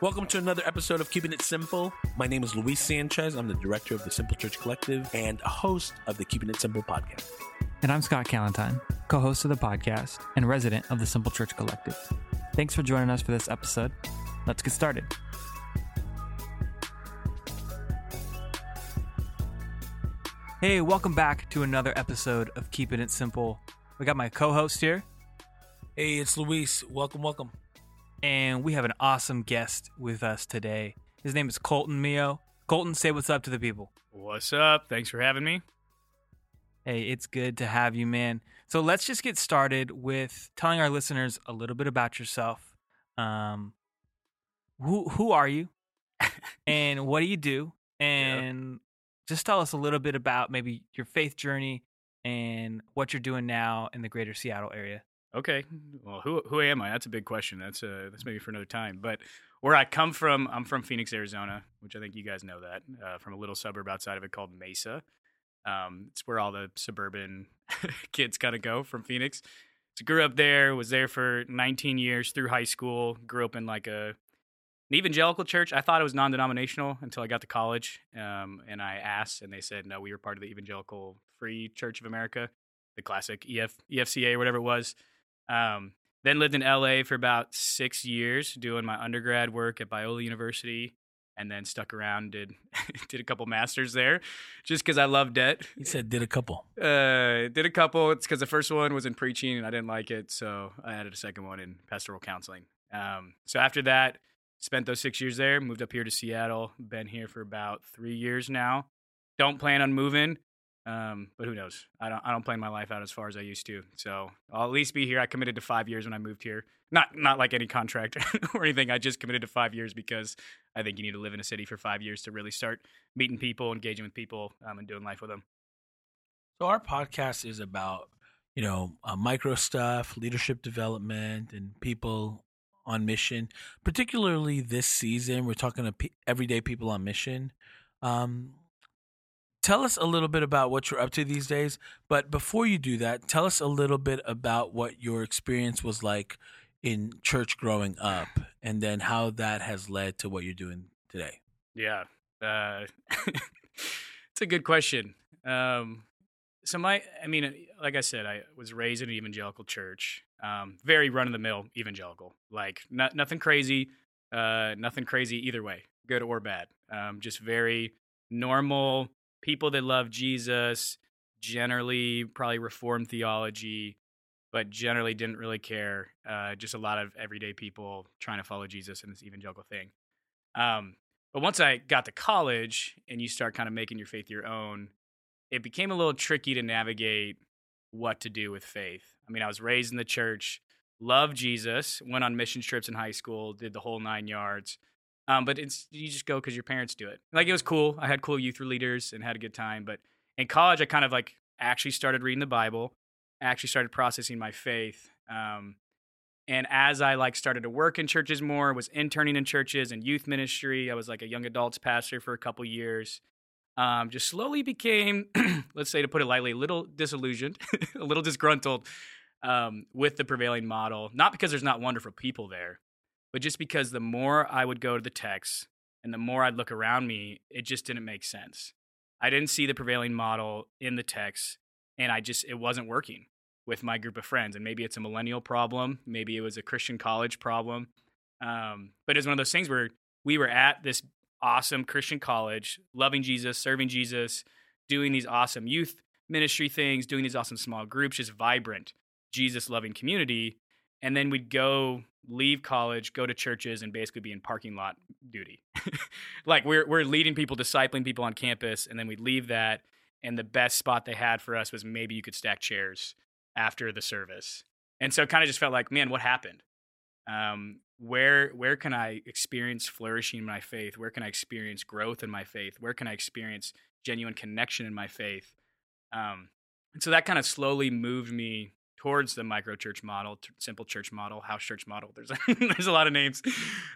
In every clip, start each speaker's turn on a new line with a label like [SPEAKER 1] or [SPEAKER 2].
[SPEAKER 1] Welcome to another episode of Keeping It Simple. My name is Luis Sanchez. I'm the director of the Simple Church Collective and a host of the Keeping It Simple podcast.
[SPEAKER 2] And I'm Scott Callentine, co host of the podcast and resident of the Simple Church Collective. Thanks for joining us for this episode. Let's get started. Hey, welcome back to another episode of Keeping It Simple. We got my co host here,
[SPEAKER 1] Hey, it's Luis. Welcome, welcome.
[SPEAKER 2] And we have an awesome guest with us today. His name is Colton Mio. Colton, say what's up to the people.
[SPEAKER 3] What's up? Thanks for having me.
[SPEAKER 2] Hey, it's good to have you, man. So let's just get started with telling our listeners a little bit about yourself. Um, who who are you, and what do you do? And just tell us a little bit about maybe your faith journey and what you're doing now in the greater Seattle area.
[SPEAKER 3] Okay. Well, who who am I? That's a big question. That's uh that's maybe for another time. But where I come from, I'm from Phoenix, Arizona, which I think you guys know that. Uh, from a little suburb outside of it called Mesa. Um, it's where all the suburban kids kind of go from Phoenix. So grew up there, was there for 19 years through high school. Grew up in like a an evangelical church. I thought it was non-denominational until I got to college, um, and I asked, and they said no, we were part of the Evangelical Free Church of America, the classic EF EFCA or whatever it was. Um, then lived in LA for about six years, doing my undergrad work at Biola University, and then stuck around did did a couple masters there, just because I loved debt.
[SPEAKER 1] He said, did a couple.
[SPEAKER 3] Uh, did a couple. It's because the first one was in preaching and I didn't like it, so I added a second one in pastoral counseling. Um, so after that, spent those six years there. Moved up here to Seattle. Been here for about three years now. Don't plan on moving, um, but who knows? I don't. I don't plan my life out as far as I used to. So I'll at least be here. I committed to five years when I moved here. Not not like any contract or anything. I just committed to five years because I think you need to live in a city for five years to really start meeting people, engaging with people, um, and doing life with them.
[SPEAKER 1] So, our podcast is about, you know, uh, micro stuff, leadership development, and people on mission. Particularly this season, we're talking to pe- everyday people on mission. Um, tell us a little bit about what you're up to these days. But before you do that, tell us a little bit about what your experience was like in church growing up, and then how that has led to what you're doing today.
[SPEAKER 3] Yeah, uh, it's a good question. Um, so my, I mean, like I said, I was raised in an evangelical church, um, very run of the mill evangelical, like not, nothing crazy, uh, nothing crazy either way, good or bad. Um, just very normal people that love Jesus, generally probably reformed theology, but generally didn't really care. Uh, just a lot of everyday people trying to follow Jesus in this evangelical thing. Um, but once I got to college and you start kind of making your faith your own, it became a little tricky to navigate what to do with faith. I mean, I was raised in the church, loved Jesus, went on mission trips in high school, did the whole nine yards. Um, but it's you just go because your parents do it. Like it was cool. I had cool youth leaders and had a good time. But in college, I kind of like actually started reading the Bible, actually started processing my faith. Um, and as I like started to work in churches more, was interning in churches and youth ministry. I was like a young adults pastor for a couple years. Um, just slowly became, let's say to put it lightly, a little disillusioned, a little disgruntled um, with the prevailing model. Not because there's not wonderful people there, but just because the more I would go to the text and the more I'd look around me, it just didn't make sense. I didn't see the prevailing model in the text, and I just it wasn't working with my group of friends. And maybe it's a millennial problem, maybe it was a Christian college problem, um, but it's one of those things where we were at this awesome Christian college, loving Jesus, serving Jesus, doing these awesome youth ministry things, doing these awesome small groups, just vibrant Jesus loving community. And then we'd go leave college, go to churches, and basically be in parking lot duty. like we're we're leading people, discipling people on campus, and then we'd leave that. And the best spot they had for us was maybe you could stack chairs after the service. And so it kind of just felt like, man, what happened? Um, where where can I experience flourishing in my faith? Where can I experience growth in my faith? Where can I experience genuine connection in my faith? Um, and so that kind of slowly moved me towards the micro church model, t- simple church model, house church model. There's a, there's a lot of names.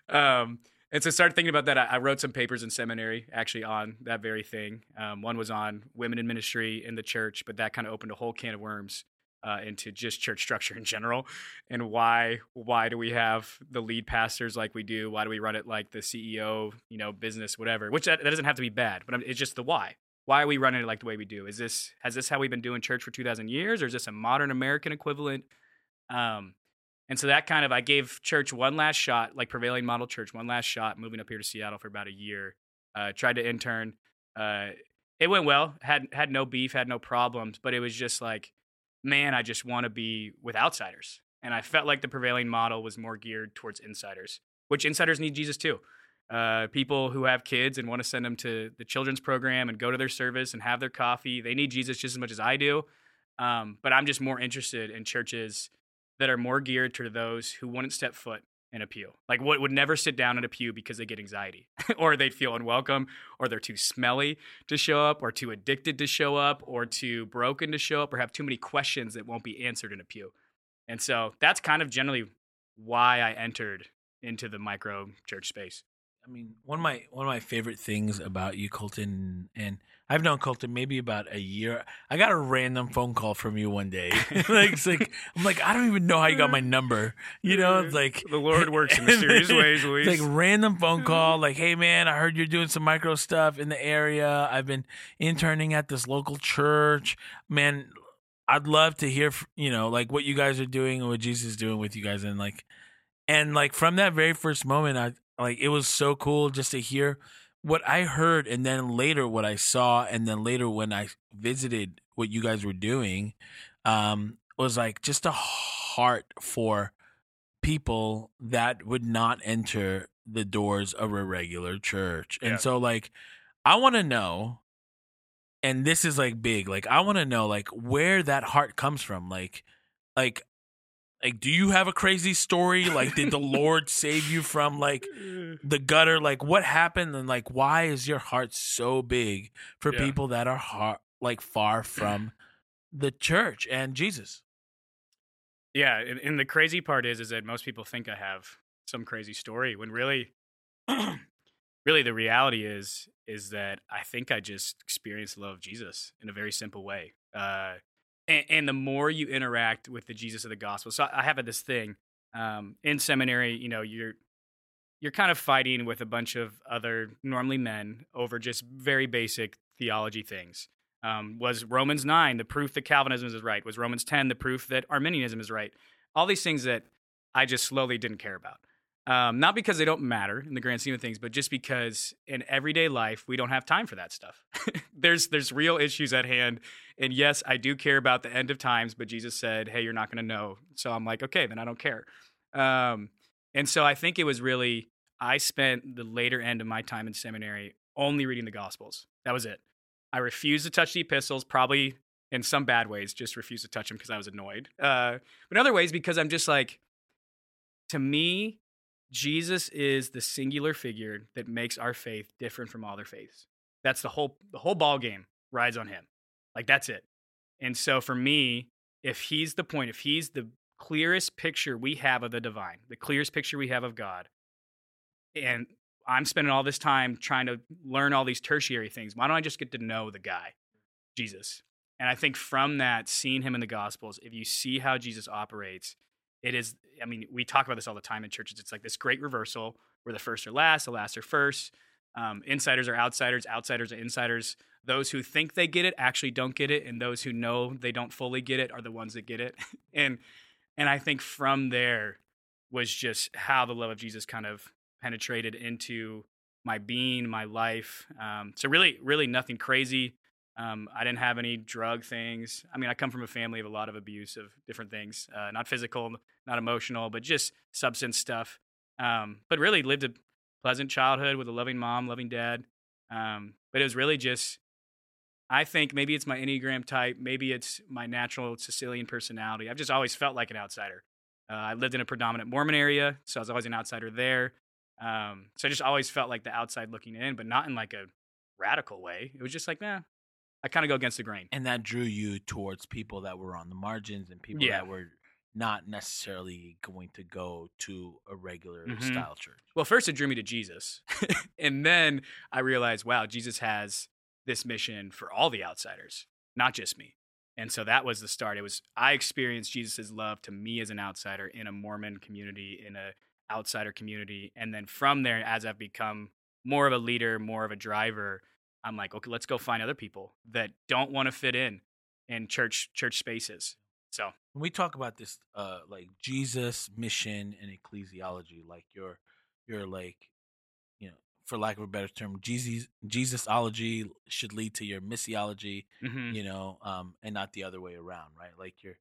[SPEAKER 3] Um, and so started thinking about that. I, I, wrote some papers in seminary actually on that very thing. Um, one was on women in ministry in the church, but that kind of opened a whole can of worms uh, into just church structure in general and why why do we have the lead pastors like we do why do we run it like the ceo you know business whatever which that, that doesn't have to be bad but it's just the why why are we running it like the way we do? Is this has this how we've been doing church for 2000 years or is this a modern american equivalent? Um, and so that kind of i gave church one last shot like prevailing model church one last shot moving up here to seattle for about a year. Uh, tried to intern. Uh, it went well. Had had no beef had no problems but it was just like man, I just want to be with outsiders. And I felt like the prevailing model was more geared towards insiders, which insiders need Jesus too. Uh, people who have kids and want to send them to the children's program and go to their service and have their coffee, they need Jesus just as much as I do. Um, but I'm just more interested in churches that are more geared to those who wouldn't step foot in a pew. Like what would never sit down in a pew because they get anxiety or they feel unwelcome or they're too smelly to show up or too addicted to show up or too broken to show up or have too many questions that won't be answered in a pew. And so that's kind of generally why I entered into the micro church space.
[SPEAKER 1] I mean, one of my one of my favorite things about you, Colton, and I've known Colton maybe about a year. I got a random phone call from you one day. like, it's like I'm like, I don't even know how you got my number. You know, it's like
[SPEAKER 3] the Lord works in mysterious ways.
[SPEAKER 1] Luis. It's like random phone call, like, hey man, I heard you're doing some micro stuff in the area. I've been interning at this local church. Man, I'd love to hear, you know, like what you guys are doing and what Jesus is doing with you guys, and like, and like from that very first moment, I like it was so cool just to hear what I heard and then later what I saw and then later when I visited what you guys were doing um was like just a heart for people that would not enter the doors of a regular church. And yeah. so like I want to know and this is like big like I want to know like where that heart comes from like like like do you have a crazy story? Like did the lord save you from like the gutter? Like what happened? And like why is your heart so big for yeah. people that are heart, like far from the church and jesus?
[SPEAKER 3] Yeah and, and, the crazy part is is that most people think i have some crazy story when really really the reality is is that i think i just experienced the love of jesus in a very simple way. Uh and, and, the more you interact with the Jesus of the gospel. So I have this thing um, in seminary. You know, you're you're kind of fighting with a bunch of other normally men over just very basic theology things. Um, was Romans nine the proof that Calvinism is right? Was Romans ten the proof that Arminianism is right? All these things that I just slowly didn't care about. Um, not because they don't matter in the grand scheme of things, but just because in everyday life we don't have time for that stuff. there's there's real issues at hand, and yes, I do care about the end of times. But Jesus said, "Hey, you're not going to know," so I'm like, okay, then I don't care. Um, and so I think it was really I spent the later end of my time in seminary only reading the Gospels. That was it. I refused to touch the epistles, probably in some bad ways, just refused to touch them because I was annoyed. Uh, but in other ways, because I'm just like, to me, Jesus is the singular figure that makes our faith different from all other faiths. That's the whole the whole ball game rides on him. Like that's it. And so for me, if he's the point, if he's the clearest picture we have of the divine, the clearest picture we have of God, and I'm spending all this time trying to learn all these tertiary things, why don't I just get to know the guy, Jesus? And I think from that, seeing him in the Gospels, if you see how Jesus operates, it is i mean we talk about this all the time in churches. It's like this great reversal where the first are last the last are first. Um, insiders are outsiders outsiders are insiders. Those who think they get it actually don't get it and those who know they don't fully get it are the ones that get it. And and i think from there was just how the love of jesus kind of penetrated into my being my life. Um, so really really nothing crazy um, I didn't have any drug things. I mean, I come from a family of a lot of abuse of different things, uh, not physical, not emotional, but just substance stuff. Um, but really lived a pleasant childhood with a loving mom, loving dad. Um, but it was really just, I think maybe it's my Enneagram type, maybe it's my natural Sicilian personality. I've just always felt like an outsider. Uh, I lived in a predominant Mormon area, so I was always an outsider there. Um, so I just always felt like the outside looking in, but not in like a radical way. It was just like, nah, I kind of go against the grain.
[SPEAKER 1] And that drew you towards people that were on the margins and people yeah. that were not necessarily going to go to a regular mm-hmm. style church.
[SPEAKER 3] Well, first it drew me to Jesus. and then I realized, wow, Jesus has this mission for all the outsiders, not just me. And so that was the start. It was I experienced Jesus' love to me as an outsider in a Mormon community, in a outsider community, and then from there, as I've become more of a leader, more of a driver, I'm like, okay, let's go find other people that don't want to fit in in church church spaces. So
[SPEAKER 1] when we talk about this, uh, like Jesus, mission, and ecclesiology, like your your like, you know, for lack of a better term, Jesus Jesusology should lead to your missiology,
[SPEAKER 3] mhm.
[SPEAKER 1] you know, um, and not the other way around, right? Like your,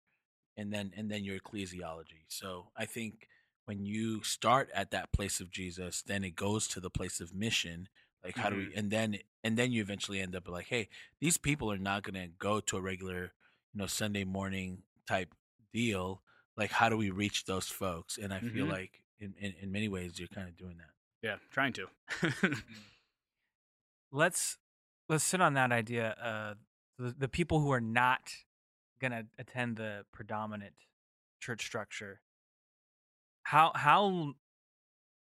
[SPEAKER 1] and then and then your ecclesiology. So I think when you start at that place of Jesus, then it goes to the place of mission. Like how do we, and then and then you eventually end up like, hey, these people are not going to go to a regular, you know, Sunday morning type deal. Like how do we reach those folks? And I feel
[SPEAKER 3] Mhm.
[SPEAKER 1] like in, in in many ways you're kind of doing that.
[SPEAKER 3] yeah, trying to.
[SPEAKER 2] let's let's sit on that idea. Uh, the, the people who are not gonna attend the predominant church structure. How how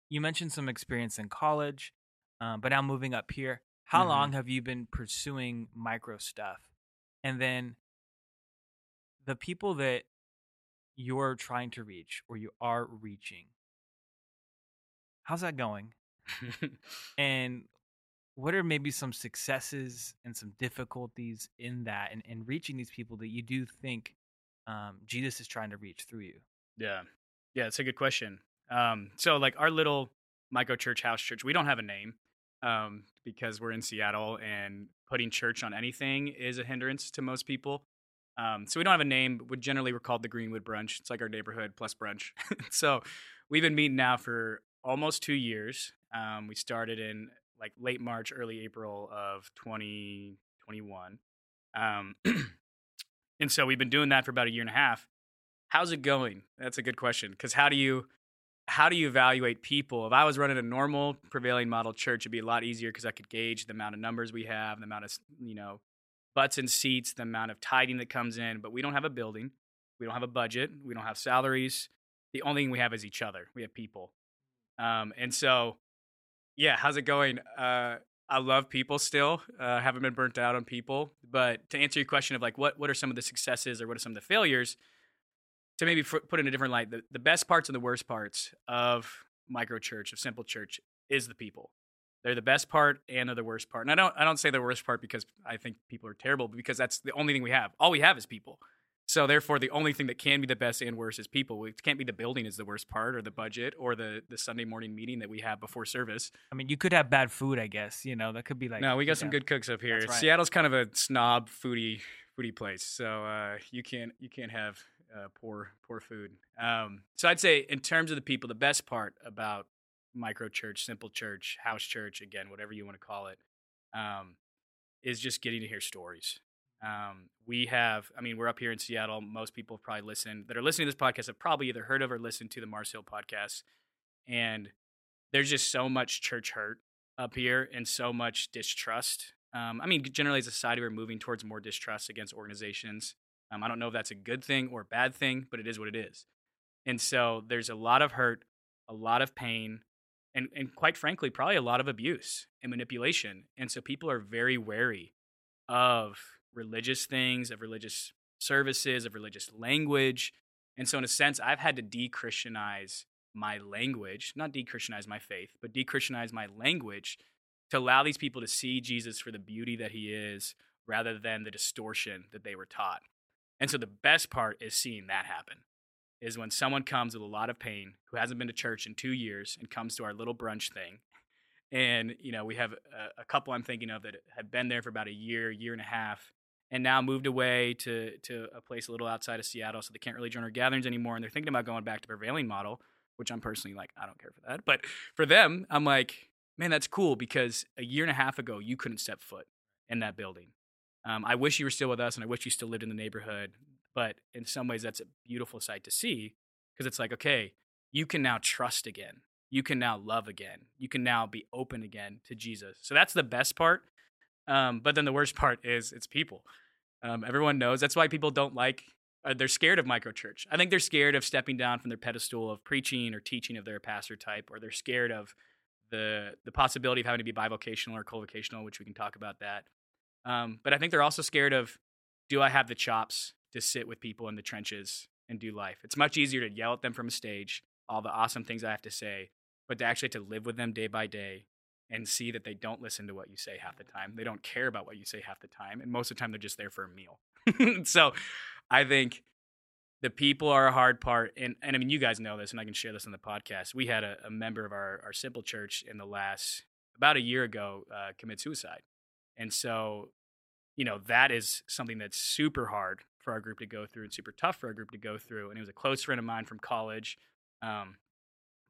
[SPEAKER 2] you mentioned some experience in college, um, but now moving up here. How
[SPEAKER 3] Mhm.
[SPEAKER 2] long have you been pursuing micro stuff? And then the people that you're trying to reach or you are reaching, how's that going? and what are maybe some successes and some difficulties in that and, and reaching these people that you do think um, jesus is trying to reach through you
[SPEAKER 3] Yeah. Yeah, it's a good question. Um, so like our little micro church house church, we don't have a name um, because we're in Seattle and putting church on anything is a hindrance to most people. Um, so we don't have a name. But generally we're called the Greenwood Brunch. It's like our neighborhood plus brunch. so we've been meeting now for almost two years. Um, we started in like late March, early April of 2021. Um, and so we've been doing that for about a year and a half how's it going that's a good question because how do you how do you evaluate people? If i was running a normal prevailing model church it'd be a lot easier because i could gauge the amount of numbers we have the amount of you know butts and seats the amount of tithing that comes in but we don't have a building we don't have a budget we don't have salaries. The only thing we have is each other we have people. Um, and so yeah how's it going? Uh, i love people still uh, haven't been burnt out on people but to answer your question of like what, what are some of the successes or what are some of the failures to maybe f- put in a different light, the, the best parts and the worst parts of micro church, of simple church, is the people. They're the best part and they're the worst part. And I don't I don't say the worst part because I think people are terrible, but because that's the only thing we have. All we have is people. So therefore, the only thing that can be the best and worst is people. It can't be the building is the worst part, or the budget, or the the Sunday morning meeting that we have before service.
[SPEAKER 2] i mean you could have bad food i guess you know that could be like
[SPEAKER 3] no, we got some
[SPEAKER 2] yeah.
[SPEAKER 3] good cooks up here.
[SPEAKER 2] Right.
[SPEAKER 3] Seattle's kind of a snob foodie foodie place, so uh, you can't you can't have uh, poor poor food. Um, so I'd say in terms of the people, the best part about micro church, simple church, house church, again, whatever you want to call it, um, is just getting to hear stories. Um, we have, I mean, we're up here in Seattle. Most people have probably listened that are listening to this podcast have probably either heard of or listened to the Mars Hill podcast. And there's just so much church hurt up here and so much distrust. Um, I mean, generally as a society, we're moving towards more distrust against organizations. Um, I don't know if that's a good thing or a bad thing, but it is what it is. And so there's a lot of hurt, a lot of pain, and, and quite frankly, probably a lot of abuse and manipulation. And so people are very wary of religious things, of religious services, of religious language. And so, in a sense, I've had to de Christianize my language, not de Christianize my faith, but de Christianize my language to allow these people to see Jesus for the beauty that he is rather than the distortion that they were taught. And so, the best part is seeing that happen is when someone comes with a lot of pain who hasn't been to church in two years and comes to our little brunch thing. And, you know, we have a, a couple I'm thinking of that have been there for about a year, year and a half, and now moved away to, to a place a little outside of Seattle. So they can't really join our gatherings anymore. And they're thinking about going back to prevailing model, which I'm personally like, I don't care for that. But for them, I'm like, man, that's cool because a year and a half ago, you couldn't step foot in that building. Um, I wish you were still with us and I wish you still lived in the neighborhood. But in some ways, that's a beautiful sight to see because it's like, okay, you can now trust again. You can now love again. You can now be open again to Jesus. So that's the best part. Um, but then the worst part is it's people. Um, everyone knows that's why people don't like. Uh, they're scared of microchurch. I think their scared of stepping down from their pedestal of preaching or teaching of they're pastor type, or they're scared of the the possibility of having to be bivocational or co-vocational, which we can talk about that. Um, but I think they're also scared of do I have the chops to sit with people in the trenches and do life? It's much easier to yell at them from a stage, all the awesome things I have to say, but to actually to live with them day by day and see that they don't listen to what you say half the time. They don't care about what you say half the time. And most of the time, they're just there for a meal. so I think the people are a hard part. And, and I mean, you guys know this, and I can share this on the podcast. We had a, a member of our, our simple church in the last, about a year ago, uh, commit suicide. And so, you know, that is something that's super hard for our group to go through and super tough for our group to go through. And he was a close friend of mine from college. Um,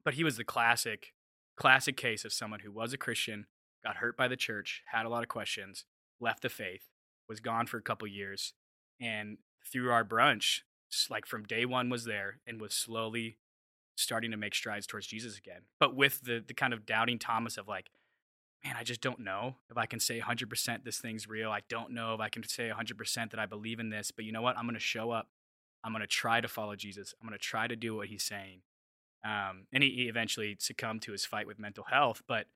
[SPEAKER 3] but he was the classic classic case of someone who was a Christian, got hurt by the church, had a lot of questions, left the faith, was gone for a couple years, and through our brunch, like from day one was there and was slowly starting to make strides towards Jesus again. But with the the kind of doubting Thomas of like, man, I just don't know if I can say 100% this thing's real. I don't know if I can say 100% that I believe in this, but you know what? I'm going to show up. I'm going to try to follow Jesus. I'm going to try to do what he's saying. Um, and he, he eventually succumbed to his fight with mental health. But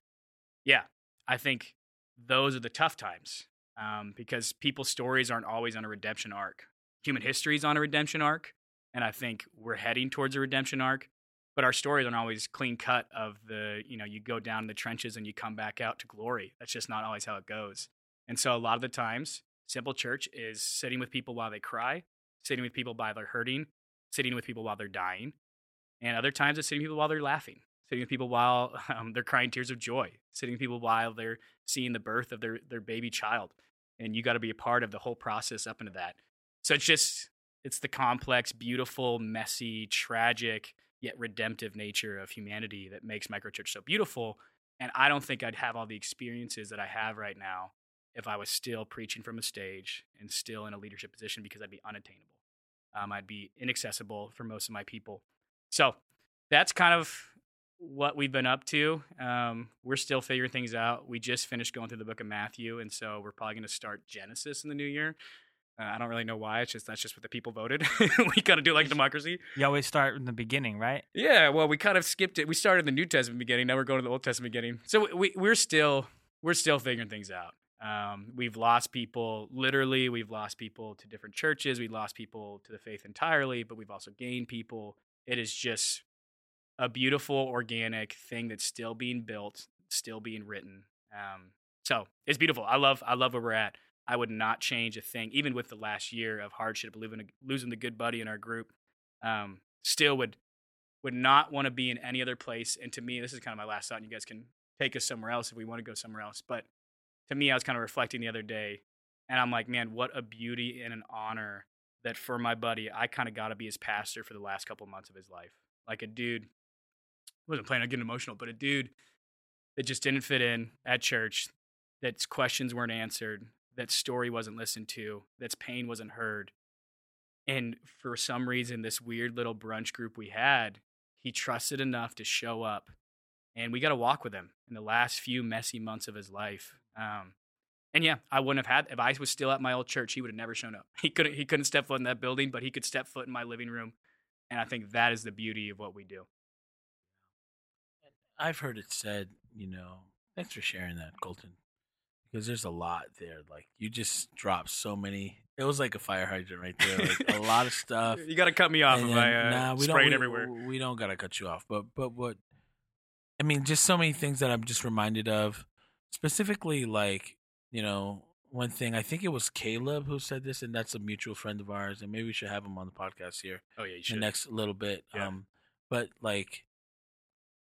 [SPEAKER 3] yeah, I think those are the tough times um, because people's stories aren't always on a redemption arc. Human history is on a redemption arc, and I think we're heading towards a redemption arc. But our stories aren't always clean cut. Of the you know you go down the trenches and you come back out to glory. That's just not always how it goes. And so a lot of the times, simple church is sitting with people while they cry, sitting with people while they're hurting, sitting with people while they're dying, and other times it's sitting with people while they're laughing, sitting with people while um, they're crying tears of joy, sitting with people while they're seeing the birth of their, their baby child. And you got to be a part of the whole process up into that. So it's just, it's the complex, beautiful, messy, tragic, yet redemptive nature of humanity that makes microchurch so beautiful. And I don't think I'd have all the experiences that I have right now if I was still preaching from a stage and still in a leadership position because I'd be unattainable. Um, I'd be inaccessible for most of my people. So that's kind of what we've been up to. Um, we're still figuring things out. We just finished going through the book of Matthew, and so we're probably going to start Genesis in the new year. Uh, I don't really know why. It's just that's just what the people voted. we kind of do like democracy.
[SPEAKER 2] You always start in the beginning, right?
[SPEAKER 3] Yeah. Well, we kind of skipped it. We started in the New Testament beginning. Now we're going to the Old Testament beginning. So we we're still we're still figuring things out. Um, we've lost people. Literally, we've lost people to different churches. We've lost people to the faith entirely, but we've also gained people it is just a beautiful organic thing that's still being built, still being written. Um, so it's beautiful. I love I love where we're at. I would not change a thing, even with the last year of hardship, losing losing the good buddy in our group. Um, still would would not want to be in any other place. And to me, this is kind of my last thought. And you guys can take us somewhere else if we want to go somewhere else. But to me, I was kind of reflecting the other day, and I'm like, man, what a beauty and an honor that for my buddy, I kind of got to be his pastor for the last couple months of his life. Like a dude, wasn't planning on getting emotional, but a dude that just didn't fit in at church, that questions weren't answered, that story wasn't listened to, that's pain wasn't heard. And for some reason, this weird little brunch group we had, he trusted enough to show up. And we got to walk with him in the last few messy months of his life. Um, and yeah, I wouldn't have had if I was still at my old church. He would have never shown up. He couldn't. He couldn't step foot in that building, but he could step foot in my living room. And I think that is the beauty of what we do.
[SPEAKER 1] I've heard it said, you know, thanks for sharing that, Colton, because there's a lot there. Like you just dropped so many. It was like a fire hydrant right there. Like a lot of stuff.
[SPEAKER 3] You got to cut me off if I uh, nah, we don't, we, everywhere.
[SPEAKER 1] We don't got to cut you off, but but what? I mean, just so many things that I'm just reminded of. Specifically, like you know, one thing I think it was Caleb who said this, and that's a mutual friend of ours, and maybe we should have him on the podcast here.
[SPEAKER 3] Oh yeah, you should.
[SPEAKER 1] The next little bit.
[SPEAKER 3] Yeah.
[SPEAKER 1] Um, but like,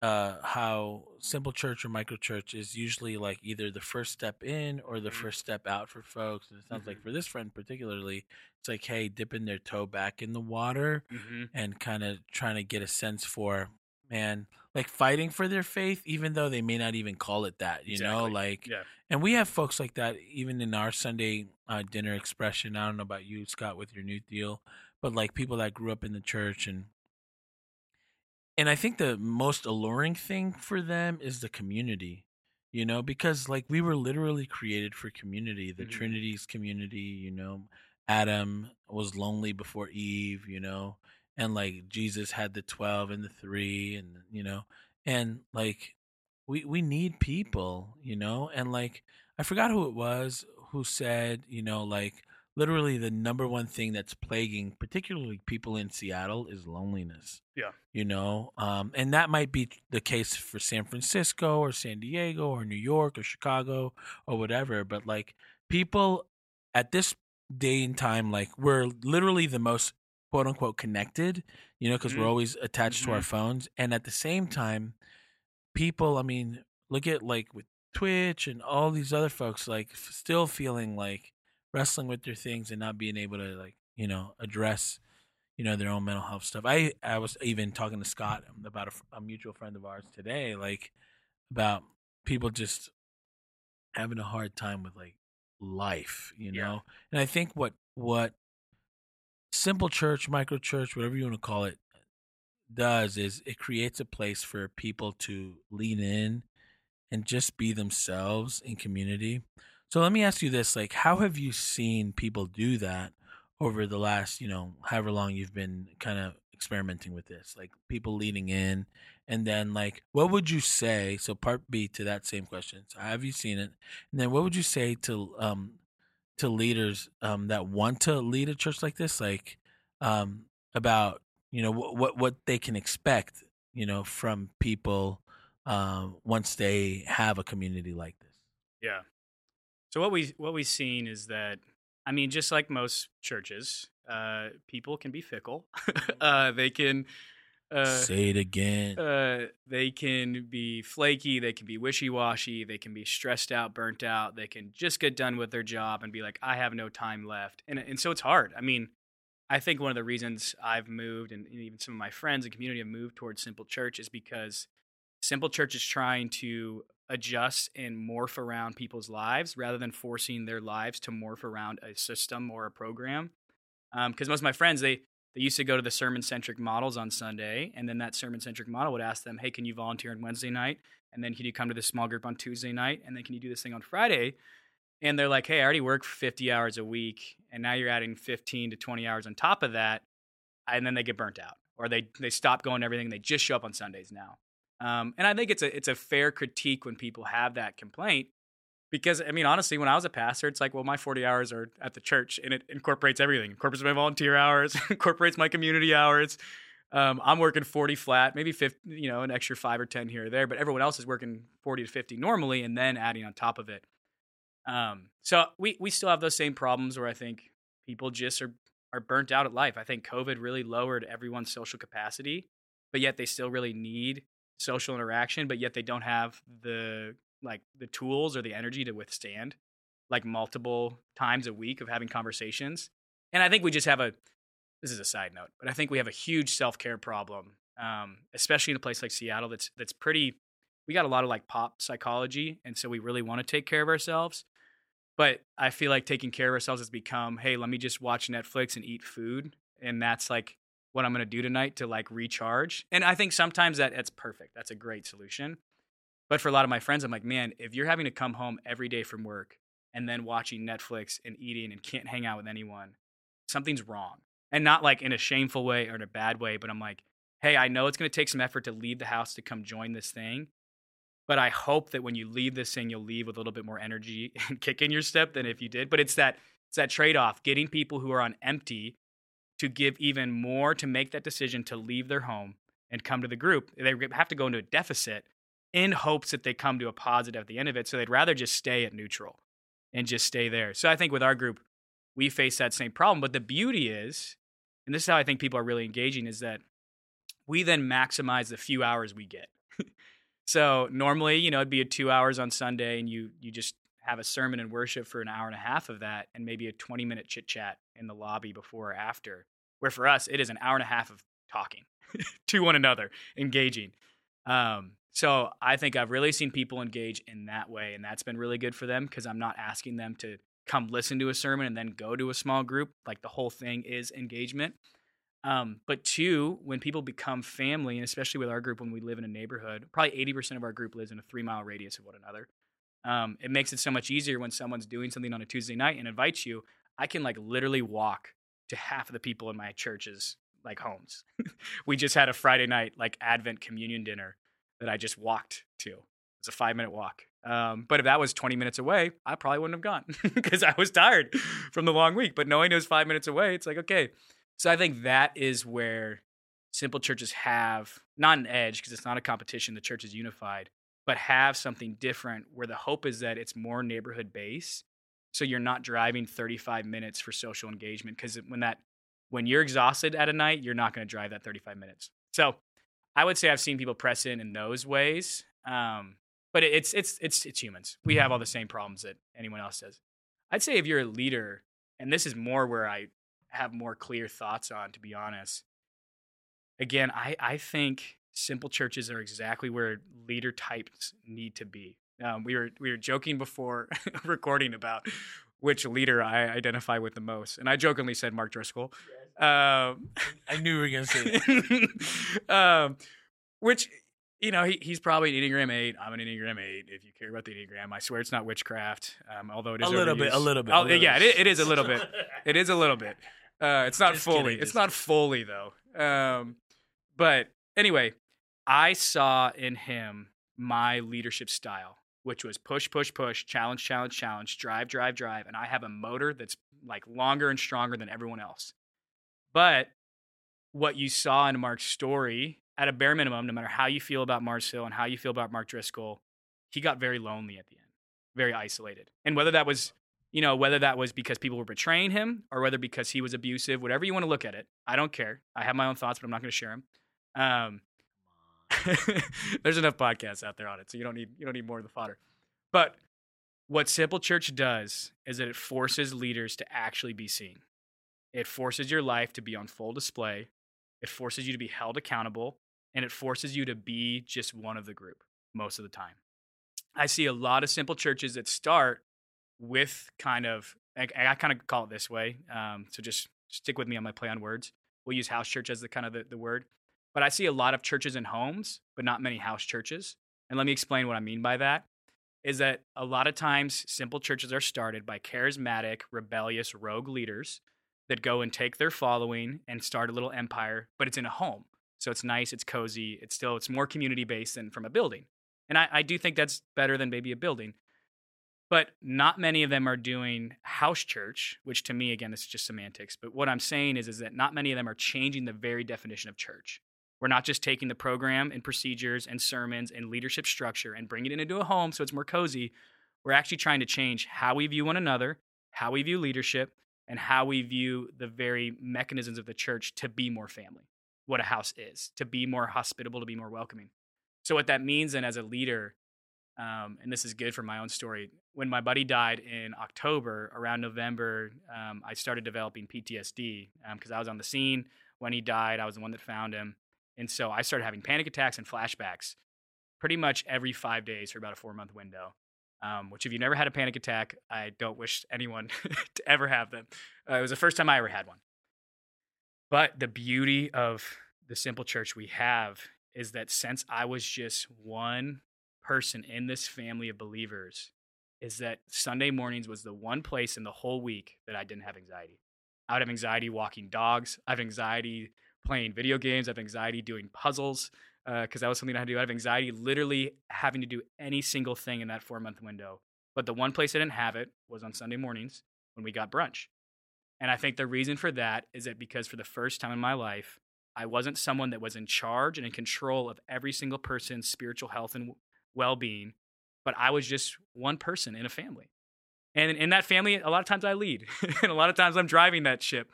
[SPEAKER 1] uh, how simple church or micro church is usually like either the first step in or the mm-hmm. first step out for folks. And it sounds mm-hmm. like for this friend particularly, it's like, hey, dipping their toe back in the water
[SPEAKER 3] mm-hmm.
[SPEAKER 1] and kind of trying to get a sense for, man, like fighting for their faith, even though they may not even call it that, you exactly. know, like,
[SPEAKER 3] yeah.
[SPEAKER 1] and we have folks like that even in our Sunday uh, dinner expression. I don't know about you, Scott, with your new deal, but like people that grew up in the church and, and I think the most alluring thing for them is the community, you know, because like we were literally created for community, the mm-hmm. Trinity's community, you know, Adam was lonely before Eve, you know, and like Jesus had the 12 and the 3 and you know and like we we need people you know and like I forgot who it was who said you know like literally the number one thing that's plaguing particularly people in Seattle is loneliness.
[SPEAKER 3] Yeah.
[SPEAKER 1] You know, um, and that might be the case for San Francisco or San Diego or New York or Chicago or whatever, but like people at this day and time like we're literally the most quote unquote connected, you know, because
[SPEAKER 3] Mhm.
[SPEAKER 1] we're always attached to our
[SPEAKER 3] Mhm.
[SPEAKER 1] phones and at the same time people, I mean, look at like with Twitch and all these other folks like still feeling like wrestling with their things and not being able to like you know address you know their own mental health stuff. I I was even talking to Scott about a mutual friend of ours today, like about people just having a hard time with like life, you
[SPEAKER 3] Yeah.
[SPEAKER 1] know. And I think what what simple church, micro church, whatever you want to call it, does is it creates a place for people to lean in and just be themselves in community. So let me ask you this, like how have you seen people do that over the last, you know, however long you've been kind of experimenting with this? Like people leaning in and then like what would you say, so part B to that same question. So have you seen it? And then what would you say to um to leaders um that want to lead a church like this like um about you know what what, what they can expect you know from people um once they have a community like this
[SPEAKER 3] Yeah. So what we what we've seen is that I mean, just like most churches, uh, people can be fickle. uh, they can uh,
[SPEAKER 1] say it again
[SPEAKER 3] uh, they can be flaky, they can be wishy washy, they can be stressed out, burnt out, they can just get done with their job and be like, I have no time left. And and so it's hard. I mean, I think one of the reasons I've moved and even some of my friends and community have moved towards Simple Church is because Simple Church is trying to adjust and morph around people's lives rather than forcing their lives to morph around a system or a program. Um, because most of my friends, they they used to go to the sermon centric models on Sunday, and then that sermon centric model would ask them, "Hey, can you volunteer on Wednesday night? And then can you come to this small group on Tuesday night? And then can you do this thing on Friday?" And they're like, "Hey, I already work 50 hours a week, and now you're adding 15 to 20 hours on top of that," and then they get burnt out, or they they stop going to everything, they just show up on Sundays now. Um, and I think it's a it's a fair critique when people have that complaint because I mean honestly, when I was a pastor, it's like well my forty hours are at the church and it incorporates everything, incorporates my volunteer hours, incorporates my community hours. Um, I'm working forty flat, maybe 50, you know, an extra five or ten here or there, but everyone else is working forty to fifty normally, and then adding on top of it. Um, so we we still have those same problems where I think people just are are burnt out at life. I think COVID really lowered everyone's social capacity, but yet they still really need social interaction, but yet they don't have the like the tools or the energy to withstand like multiple times a week of having conversations. And I think we just have a this is a side note, but I think we have a huge self care problem, um, especially in a place like Seattle. That's that's pretty. We got a lot of like pop psychology, and so we really want to take care of ourselves. But I feel like taking care of ourselves has become, hey, let me just watch Netflix and eat food, and that's like what I'm going to do tonight to like recharge. And I think sometimes that that's perfect. That's a great solution. But for a lot of my friends, I'm like, man, if you're having to come home every day from work and then watching Netflix and eating and can't hang out with anyone, something's wrong. And not like in a shameful way or in a bad way, but I'm like, hey, I know it's going to take some effort to leave the house to come join this thing. But I hope that when you leave this thing, you'll leave with a little bit more energy and kick in your step than if you did. But it's that it's that trade off, getting people who are on empty to give even more to make that decision to leave their home and come to the group. They have to go into a deficit in hopes that they come to a positive at the end of it. So they'd rather just stay at neutral and just stay there. So I think with our group, we face that same problem. But the beauty is, and this is how I think people are really engaging, is that we then maximize the few hours we get. so normally, you know, it'd be a two hours on Sunday and you you just have a sermon and worship for an hour and a half of that and maybe a 20 minute chit chat in the lobby before or after. Where for us, it is an hour and a half of talking to one another, engaging. Um, so I think I've really seen people engage in that way, and that's been really good for them because I'm not asking them to come listen to a sermon and then go to a small group. Like the whole thing is engagement. Um, but two, when people become family, and especially with our group when we live in a neighborhood, probably 80% of our group lives in a three mile radius of one another. Um, it makes it so much easier when someone's doing something on a Tuesday night and invites you. I can like literally walk to half of the people in my church's like homes. we just had a Friday night like Advent communion dinner that I just walked to. It's a five minute walk. Um, but if that was 20 minutes away, I probably wouldn't have gone because I was tired from the long week. But knowing it was five minutes away, it's like, okay. So I think that is where simple churches have not an edge because it's not a competition, the church is unified, but have something different where the hope is that it's more neighborhood based. So you're not driving 35 minutes for social engagement because when that when you're exhausted at a night, you're not going to drive that 35 minutes. So I would say I've seen people press in in those ways. Um, but it's it's it's it's humans. We have all the same problems that anyone else does. I'd say if you're a leader, and this is more where I have more clear thoughts on, to be honest. Again, I I think simple churches are exactly where leader types need to be. Um, we were we were joking before recording about which leader I identify with the most, and I jokingly said Mark Driscoll. Um,
[SPEAKER 1] I knew we were gonna say it.
[SPEAKER 3] um, which you know, he, he's probably an Enneagram 8. I'm an Enneagram 8. If you care about the Enneagram, I swear it's not witchcraft, um, although it is
[SPEAKER 1] a little bit, a little bit.
[SPEAKER 3] Oh, yeah, it, it is a little bit. It is a little bit. Uh, it's not
[SPEAKER 1] Just
[SPEAKER 3] fully.
[SPEAKER 1] kidding,
[SPEAKER 3] it's not fully though. Um, but anyway, I saw in him my leadership style, which was push, push, push, challenge, challenge, challenge, drive, drive, drive, and I have a motor that's like longer and stronger than everyone else. But what you saw in Mark's story, at a bare minimum, no matter how you feel about Mars Hill and how you feel about Mark Driscoll, he got very lonely at the end, very isolated. And whether that was, you know, whether that was because people were betraying him or whether because he was abusive, whatever you want to look at it, I don't care. I have my own thoughts, but I'm not going to share them. Um, there's enough podcasts out there on it, so you don't need you don't need more of the fodder. But what Simple Church does is that it forces leaders to actually be seen. It forces your life to be on full display. It forces you to be held accountable, and it forces you to be just one of the group most of the time. I see a lot of simple churches that start with kind of, I, I kind of call it this way. Um, so just stick with me on my play on words. We'll use house church as the kind of the, the word. But I see a lot of churches and homes, but not many house churches. And let me explain what I mean by that. Is that a lot of times simple churches are started by charismatic, rebellious, rogue leaders that go and take their following and start a little empire, but it's in a home. So it's nice, it's cozy, it's still it's more community based than from a building. And I, I do think that's better than maybe a building. But not many of them are doing house church, which to me, again, this is just semantics. But what I'm saying is, is that not many of them are changing the very definition of church. We're not just taking the program and procedures and sermons and leadership structure and bringing it into a home so it's more cozy. We're actually trying to change how we view one another, how we view leadership, and how we view the very mechanisms of the church to be more family, what a house is, to be more hospitable, to be more welcoming. So, what that means then as a leader, um, and this is good for my own story, when my buddy died in October, around November, um, I started developing PTSD because um, I was on the scene when he died. I was the one that found him. And so I started having panic attacks and flashbacks pretty much every five days for about a four month window. Um, which, if you've never had a panic attack, I don't wish anyone to ever have them. Uh, it was the first time I ever had one. But the beauty of the simple church we have is that since I was just one person in this family of believers, is that Sunday mornings was the one place in the whole week that I didn't have anxiety. I would have anxiety walking dogs. I have anxiety playing video games. I have anxiety doing puzzles because uh, that was something I had to do. I have anxiety literally having to do any single thing in that four month window. But the one place I didn't have it was on Sunday mornings when we got brunch. And I think the reason for that is that because for the first time in my life, I wasn't someone that was in charge and in control of every single person's spiritual health and well being, but I was just one person in a family. And in that family, a lot of times I lead, and a lot of times I'm driving that ship.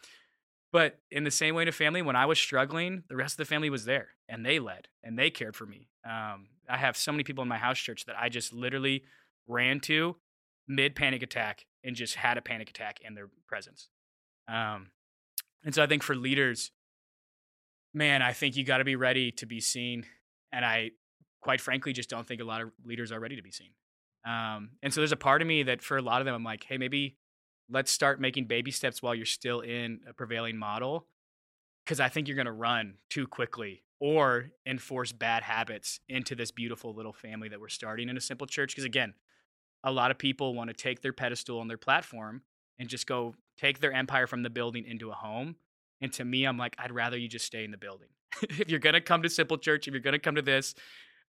[SPEAKER 3] But in the same way in a family, when I was struggling, the rest of the family was there and they led and they cared for me. Um, I have so many people in my house church that I just literally ran to mid panic attack and just had a panic attack in their presence. Um, and so I think for leaders, man, I think you got to be ready to be seen. And I, quite frankly, just don't think a lot of leaders are ready to be seen. Um, and so there's a part of me that for a lot of them, I'm like, hey, maybe let's start making baby steps while you're still in a prevailing model. Cause I think you're going to run too quickly or enforce bad habits into this beautiful little family that we're starting in a simple church. Cause again, a lot of people want to take their pedestal and their platform and just go take their empire from the building into a home. And to me, I'm like, I'd rather you just stay in the building. if you're going to come to Simple Church, if you're going to come to this,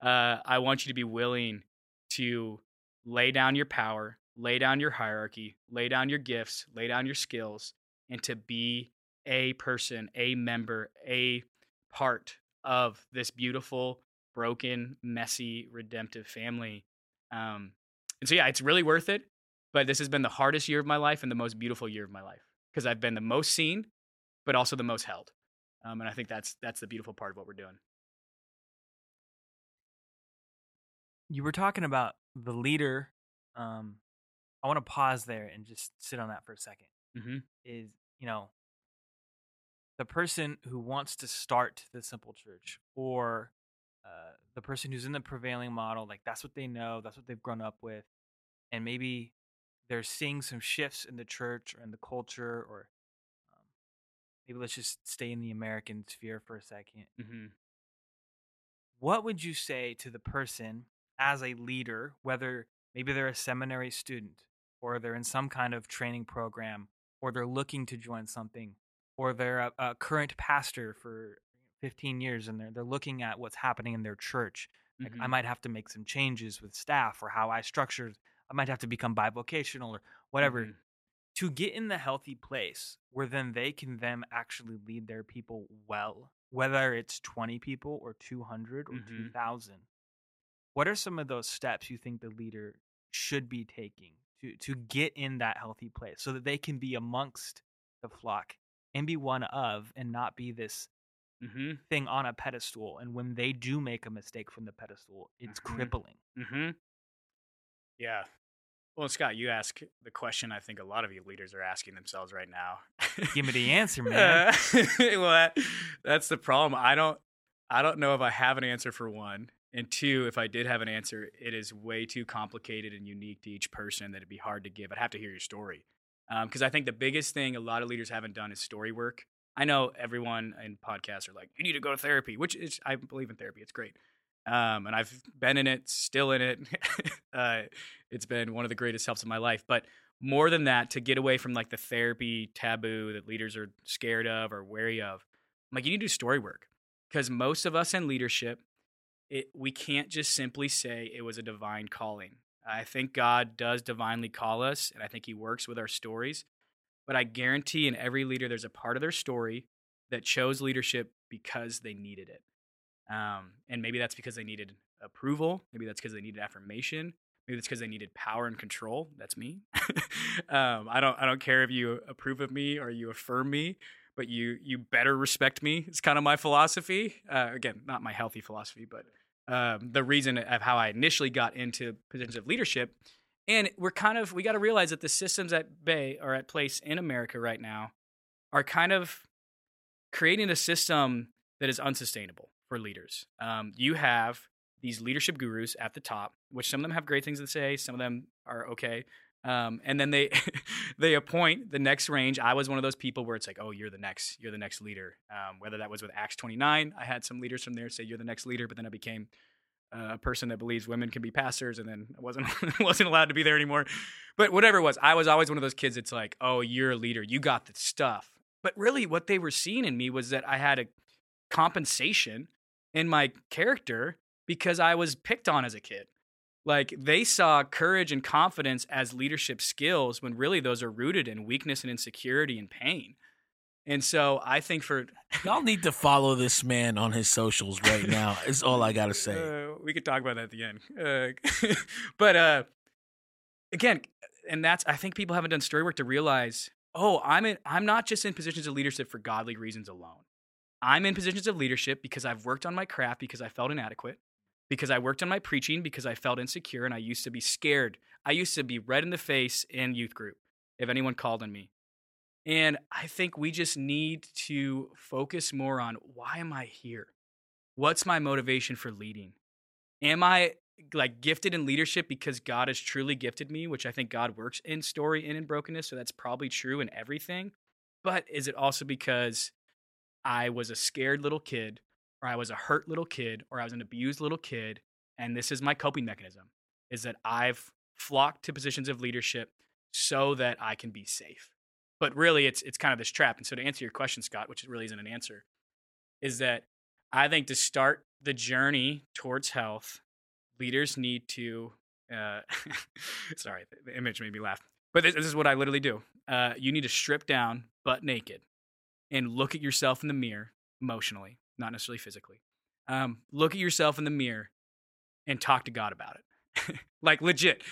[SPEAKER 3] uh, I want you to be willing to lay down your power, lay down your hierarchy, lay down your gifts, lay down your skills, and to be a person, a member, a part of this beautiful, broken, messy, redemptive family. Um, and so, yeah, it's really worth it. But this has been the hardest year of my life and the most beautiful year of my life because I've been the most seen, but also the most held. Um, and I think that's that's the beautiful part of what we're doing.
[SPEAKER 2] You were talking about the leader. Um, I want to pause there and just sit on that for a 2nd
[SPEAKER 3] Mm-hmm.
[SPEAKER 2] Is you know the person who wants to start the simple church or uh, the person who's in the prevailing model, like that's what they know, that's what they've grown up with, and maybe they're seeing some shifts in the church or in the culture, or um, maybe let's just stay in the American sphere for a second.
[SPEAKER 3] Mm-hmm.
[SPEAKER 2] What would you say to the person as a leader, whether maybe they're a seminary student or they're in some kind of training program or they're looking to join something or they're a, a current pastor for 15 years and they're, they're looking at what's happening in their church like I
[SPEAKER 3] Mhm.
[SPEAKER 2] might have to make some changes with staff or how I structure. I might have to become bivocational or whatever
[SPEAKER 3] Mhm.
[SPEAKER 2] to get in the healthy place where then they can then actually lead their people well, whether it's 20 people or 200 or
[SPEAKER 3] Mhm.
[SPEAKER 2] 2,000. What are some of those steps you think the leader should be taking to, to get in that healthy place so that they can be amongst the flock and be one of and not be this
[SPEAKER 3] Mm-hmm.
[SPEAKER 2] thing on a pedestal? And when they do make a mistake from the pedestal, it's
[SPEAKER 3] Mhm.
[SPEAKER 2] crippling.
[SPEAKER 3] Mm-hmm. Yeah. Well, Scott, you ask the question I think a lot of you leaders are asking themselves right now.
[SPEAKER 2] Give me the answer, man.
[SPEAKER 3] Uh, well, that, that's the problem. I don't. I don't know if I have an answer for one, and two, if I did have an answer, it is way too complicated and unique to each person that it'd be hard to give. I'd have to hear your story, because I think the biggest thing a lot of leaders haven't done is story work. I know everyone in podcasts are like, you need to go to therapy, which is I believe in therapy. It's great. Um, and I've been in it, still in it. uh, it's been one of the greatest helps of my life. But more than that, to get away from like the therapy taboo that leaders are scared of or wary of, I'm like, you need to do story work. Because most of us in leadership, it, we can't just simply say it was a divine calling. I think God does divinely call us, and I think He works with our stories. But I guarantee in every leader, there's a part of their story that chose leadership because they needed it. Um, and maybe that's because they needed approval. Maybe that's because they needed affirmation. Maybe that's because they needed power and control. That's me. um, I don't. I don't care if you approve of me or you affirm me, but you you better respect me. It's kind of my philosophy. Uh, again, not my healthy philosophy, but um, the reason of how I initially got into positions of leadership. And we're kind of we got to realize that the systems at bay are at place in America right now are kind of creating a system that is unsustainable for leaders. Um, you have these leadership gurus at the top, which some of them have great things to say, some of them are okay. Um, and then they they appoint the next range. I was one of those people where it's like, oh, you're the next, you're the next leader. Um, whether that was with Acts 29, I had some leaders from there say you're the next leader, but then I became uh, a person that believes women can be pastors, and then I wasn't wasn't allowed to be there anymore. But whatever it was, I was always one of those kids. It's like, oh, you're a leader, you got the stuff. But really, what they were seeing in me was that I had a compensation in my character because I was picked on as a kid. Like they saw courage and confidence as leadership skills when really those are rooted in weakness and insecurity and pain. And so I think for
[SPEAKER 1] Y'all need to follow this man on his socials right now. Is all I gotta say.
[SPEAKER 3] Uh, we could talk about that at the end. Uh, but uh, again, and that's I think people haven't done story work to realize, oh, I'm in, I'm not just in positions of leadership for godly reasons alone. I'm in positions of leadership because I've worked on my craft because I felt inadequate, because I worked on my preaching because I felt insecure and I used to be scared. I used to be red in the face in youth group if anyone called on me. And I think we just need to focus more on why am I here? What's my motivation for leading? Am I like gifted in leadership because God has truly gifted me, which I think God works in story and in brokenness, so that's probably true in everything. But is it also because I was a scared little kid, or I was a hurt little kid, or I was an abused little kid, and this is my coping mechanism is that I've flocked to positions of leadership so that I can be safe. But really it's it's kind of this trap. And so to answer your question, Scott, which really isn't an answer, is that I think to start the journey towards health, leaders need to Uh, sorry, the image made me laugh. But this, this is what I literally do. Uh, you need to strip down, butt naked, and look at yourself in the mirror emotionally, not necessarily physically. Um, look at yourself in the mirror and talk to God about it, like legit.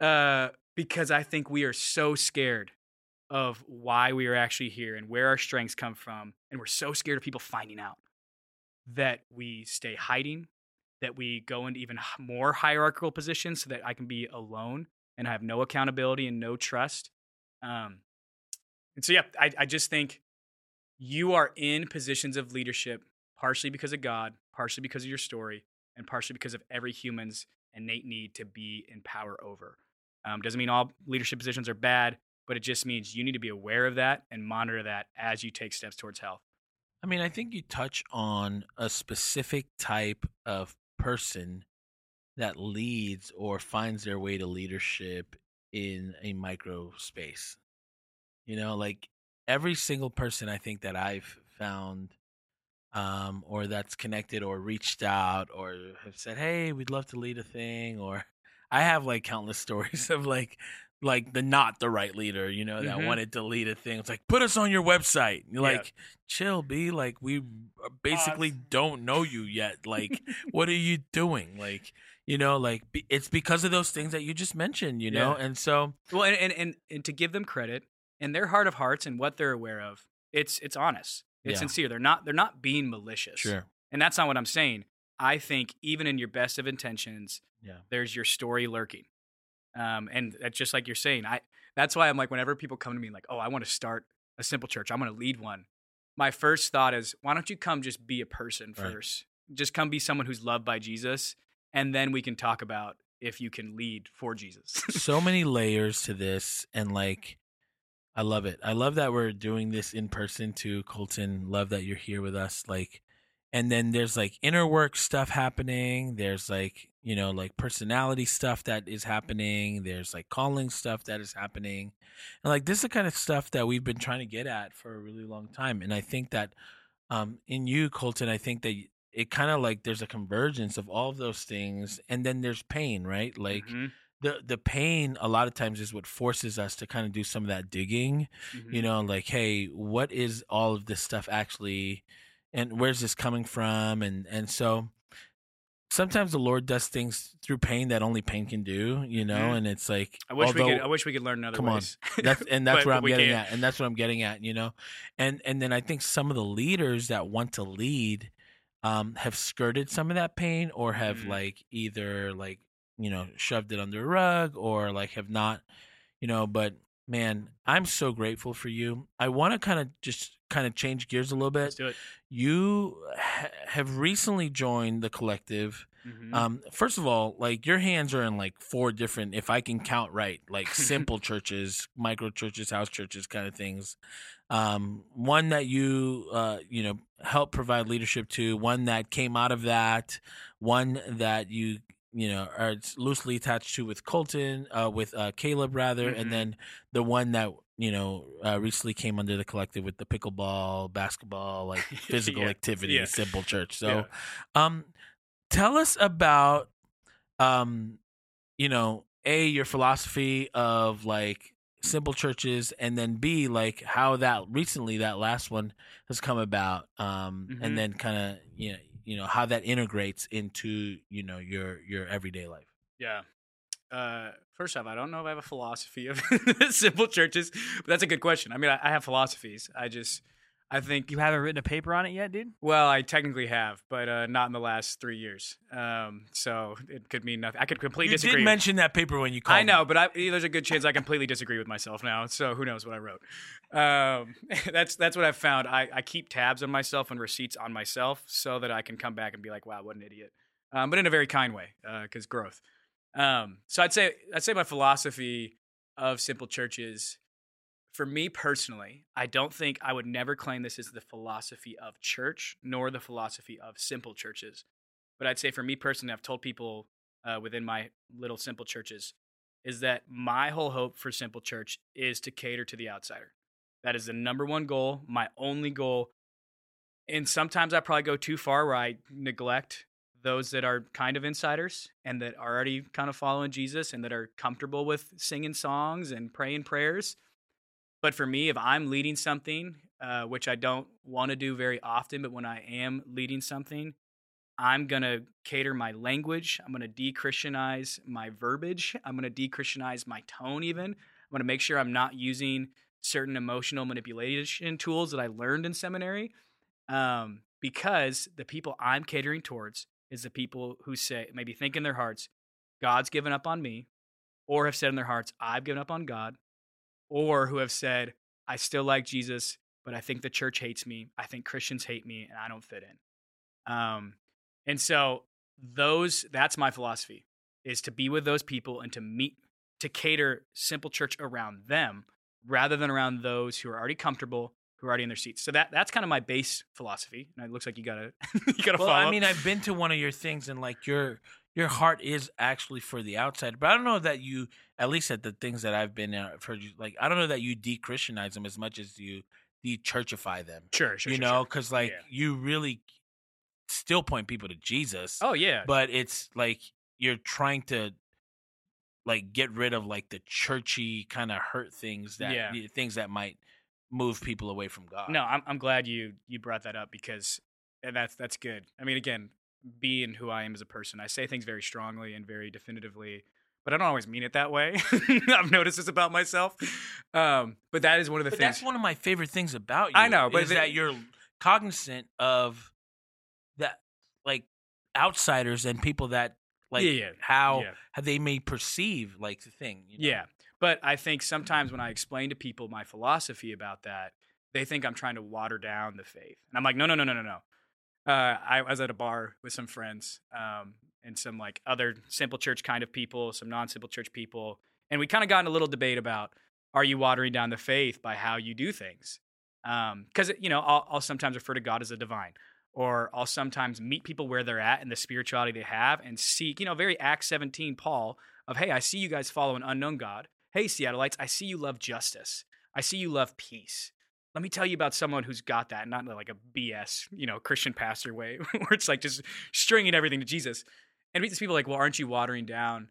[SPEAKER 3] Uh, because I think we are so scared of why we are actually here and where our strengths come from, and we're so scared of people finding out that we stay hiding, that we go into even more hierarchical positions so that I can be alone and I have no accountability and no trust. Um, and so, yeah, I, I just think you are in positions of leadership partially because of God, partially because of your story, and partially because of every human's innate need to be in power over. Um, doesn't mean all leadership positions are bad, but it just means you need to be aware of that and monitor that as you take steps towards health.
[SPEAKER 1] I mean, I think you touch on a specific type of person that leads or finds their way to leadership in a micro space. You know, like every single person I think that I've found um, or that's connected or reached out or have said, "Hey, we'd love to lead a thing," or I have like countless stories of like like the not the right leader, you know, that
[SPEAKER 3] Mhm.
[SPEAKER 1] wanted to lead a thing. It's like put us on your website. You're
[SPEAKER 3] Yeah.
[SPEAKER 1] like, chill, be like we basically
[SPEAKER 3] Pause.
[SPEAKER 1] don't know you yet. Like, what are you doing? Like, you know, like it's because of those things that you just mentioned, you know,
[SPEAKER 3] Yeah.
[SPEAKER 1] and so
[SPEAKER 3] Well, and, and and and to give them credit in their heart of hearts and what they're aware of, it's it's honest, it's
[SPEAKER 1] Yeah.
[SPEAKER 3] sincere. They're not they're not being malicious.
[SPEAKER 1] sure,
[SPEAKER 3] And that's not what I'm saying. I think even in your best of intentions,
[SPEAKER 1] Yeah.
[SPEAKER 3] there's your story lurking. Um, and that's just like you're saying. I that's why I'm like, whenever people come to me like, oh, I want to start a simple church, I'm going to lead one. My first thought is, why don't you come just be a person
[SPEAKER 1] Right.
[SPEAKER 3] first? Just come be someone who's loved by Jesus, and then we can talk about if you can lead for Jesus.
[SPEAKER 1] so many layers to this and like I love it. I love that we're doing this in person too, Colton. Love that you're here with us. Like and then there's like inner work stuff happening. There's like, you know, like personality stuff that is happening. There's like calling stuff that is happening. And like this is the kind of stuff that we've been trying to get at for a really long time. And I think that um in you, Colton, I think that it kind of like there's a convergence of all of those things and then there's pain, right? Like
[SPEAKER 3] Mhm,
[SPEAKER 1] the the pain a lot of times is what forces us to kind of do some of that digging
[SPEAKER 3] mhm.
[SPEAKER 1] you know like hey what is all of this stuff actually and where's this coming from and and so sometimes the lord does things through pain that only pain can do you know
[SPEAKER 3] Mhm.
[SPEAKER 1] and it's like
[SPEAKER 3] I wish
[SPEAKER 1] although,
[SPEAKER 3] we could. I wish we could learn in other
[SPEAKER 1] come on. that's and that's
[SPEAKER 3] But-
[SPEAKER 1] what I'm getting
[SPEAKER 3] can't.
[SPEAKER 1] at, and that's what I'm getting at, you know, and and then I think some of the leaders that want to lead um, have skirted some of that pain, or have
[SPEAKER 3] Mhm.
[SPEAKER 1] like either like you know shoved it under a rug, or like have not, you know. But man, I'm so grateful for you. I want to kind of just kind of change gears a little
[SPEAKER 3] Let's
[SPEAKER 1] bit.
[SPEAKER 3] do it.
[SPEAKER 1] You ha- have recently joined the collective.
[SPEAKER 3] Mhm.
[SPEAKER 1] Um, first of all, like your hands are in like four different, if I can count right, like simple churches, micro churches, house churches, kind of things. Um, one that you, uh, you know, help provide leadership to, one that came out of that, one that you, you know, are loosely attached to with Colton, uh, with uh, Caleb rather,
[SPEAKER 3] Mhm.
[SPEAKER 1] and then the one that you know uh, recently came under the collective with the pickleball, basketball, like physical
[SPEAKER 3] Yeah,
[SPEAKER 1] activity,
[SPEAKER 3] yeah.
[SPEAKER 1] simple church. So.
[SPEAKER 3] Yeah.
[SPEAKER 1] Um, tell us about, um, you know, a your philosophy of like simple churches, and then b like how that recently that last one has come about, um,
[SPEAKER 3] Mhm.
[SPEAKER 1] and then kind of you know you know how that integrates into you know your your everyday life.
[SPEAKER 3] Yeah. Uh, first off, I don't know if I have a philosophy of simple churches, but that's a good question. I mean, I, I have philosophies. I just, I think,
[SPEAKER 2] You haven't written a paper on it yet, dude?
[SPEAKER 3] well, I technically have, but uh, not in the last three years. Um, so it could mean nothing. I could completely
[SPEAKER 1] You
[SPEAKER 3] disagree.
[SPEAKER 1] did mention that paper when you called.
[SPEAKER 3] I know,
[SPEAKER 1] me.
[SPEAKER 3] but I, there's a good chance I completely disagree with myself now. So who knows what I wrote? Um, that's that's what I've found. I, I keep tabs on myself and receipts on myself so that I can come back and be like, wow, what an idiot. Um, but in a very kind way, because growth. Um, so I'd say I'd say my philosophy of simple churches, for me personally, I don't think I would never claim this is the philosophy of church nor the philosophy of simple churches. But I'd say for me personally, I've told people uh, within my little simple churches is that my whole hope for simple church is to cater to the outsider. That is the number one goal, my only goal. And sometimes I probably go too far where I neglect those that are kind of insiders and that are already kind of following Jesus and that are comfortable with singing songs and praying prayers. But for me, if I'm leading something, uh, which I don't want to do very often, but when I am leading something, I'm going to cater my language. I'm going to de Christianize my verbiage. I'm going to de Christianize my tone, even. I'm going to make sure I'm not using certain emotional manipulation tools that I learned in seminary. Um, because the people I'm catering towards is the people who say, maybe think in their hearts, God's given up on me, or have said in their hearts, I've given up on God, or who have said, I still like Jesus, but I think the church hates me. I think Christians hate me, and I don't fit in. Um, and so those that's my philosophy is to be with those people and to meet to cater simple church around them rather than around those who are already comfortable who are already in their seats. So that that's kind of my base philosophy. And it looks like you gotta you gotta
[SPEAKER 1] well,
[SPEAKER 3] follow.
[SPEAKER 1] I mean, I've been to one of your things, and like your your heart is actually for the outside, but I don't know that you, at least at the things that I've been, uh, I've heard you like, I don't know that you de-Christianize them as much as you de-churchify them.
[SPEAKER 3] sure, sure,
[SPEAKER 1] you
[SPEAKER 3] sure,
[SPEAKER 1] know,
[SPEAKER 3] sure.
[SPEAKER 1] because like
[SPEAKER 3] Yeah.
[SPEAKER 1] you really still point people to Jesus.
[SPEAKER 3] Oh yeah.
[SPEAKER 1] but it's like you're trying to like get rid of like the churchy kind of hurt things that
[SPEAKER 3] Yeah.
[SPEAKER 1] things that might move people away from God.
[SPEAKER 3] No, I'm I'm glad you you brought that up because and that's that's good. I mean, again, being who I am as a person, I say things very strongly and very definitively, but I don't always mean it that way. I've noticed this about myself. Um, but that is one of the
[SPEAKER 1] but
[SPEAKER 3] things.
[SPEAKER 1] that's one of my favorite things about you.
[SPEAKER 3] I know, but
[SPEAKER 1] is
[SPEAKER 3] the-
[SPEAKER 1] that you're cognizant of that, like outsiders and people that like
[SPEAKER 3] Yeah, yeah,
[SPEAKER 1] how
[SPEAKER 3] yeah.
[SPEAKER 1] how they may perceive like the thing. you know?
[SPEAKER 3] Yeah. But I think sometimes when I explain to people my philosophy about that, they think I'm trying to water down the faith. And I'm like, no, no, no, no, no, no. Uh, I was at a bar with some friends um, and some like other simple church kind of people, some non simple church people. And we kind of got in a little debate about are you watering down the faith by how you do things? Because, you know, I'll, I'll sometimes refer to God as a divine, or I'll sometimes meet people where they're at and the spirituality they have and seek, you know, very Acts 17 Paul of, hey, I see you guys follow an unknown God. Hey, Seattleites, I see you love justice. I see you love peace. Let me tell you about someone who's got that, not like a BS, you know, Christian pastor way, where it's like just stringing everything to Jesus. And meet these people like, well, aren't you watering down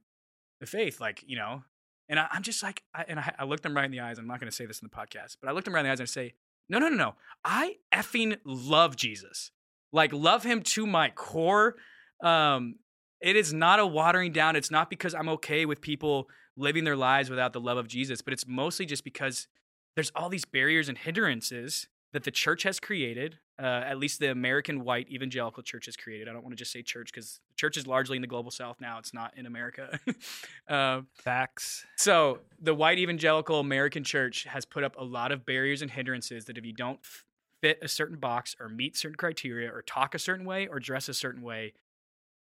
[SPEAKER 3] the faith? Like, you know, and I, I'm just like, I, and I, I look them right in the eyes. I'm not going to say this in the podcast, but I looked them right in the eyes and I say, no, no, no, no. I effing love Jesus. Like, love him to my core. Um, it is not a watering down. It's not because I'm okay with people living their lives without the love of Jesus, but it's mostly just because there's all these barriers and hindrances that the church has created. Uh, at least the American white evangelical church has created. I don't want to just say church because the church is largely in the global south now. It's not in America. uh,
[SPEAKER 2] Facts.
[SPEAKER 3] so the white evangelical American church has put up a lot of barriers and hindrances that if you don't f- fit a certain box or meet certain criteria or talk a certain way or dress a certain way,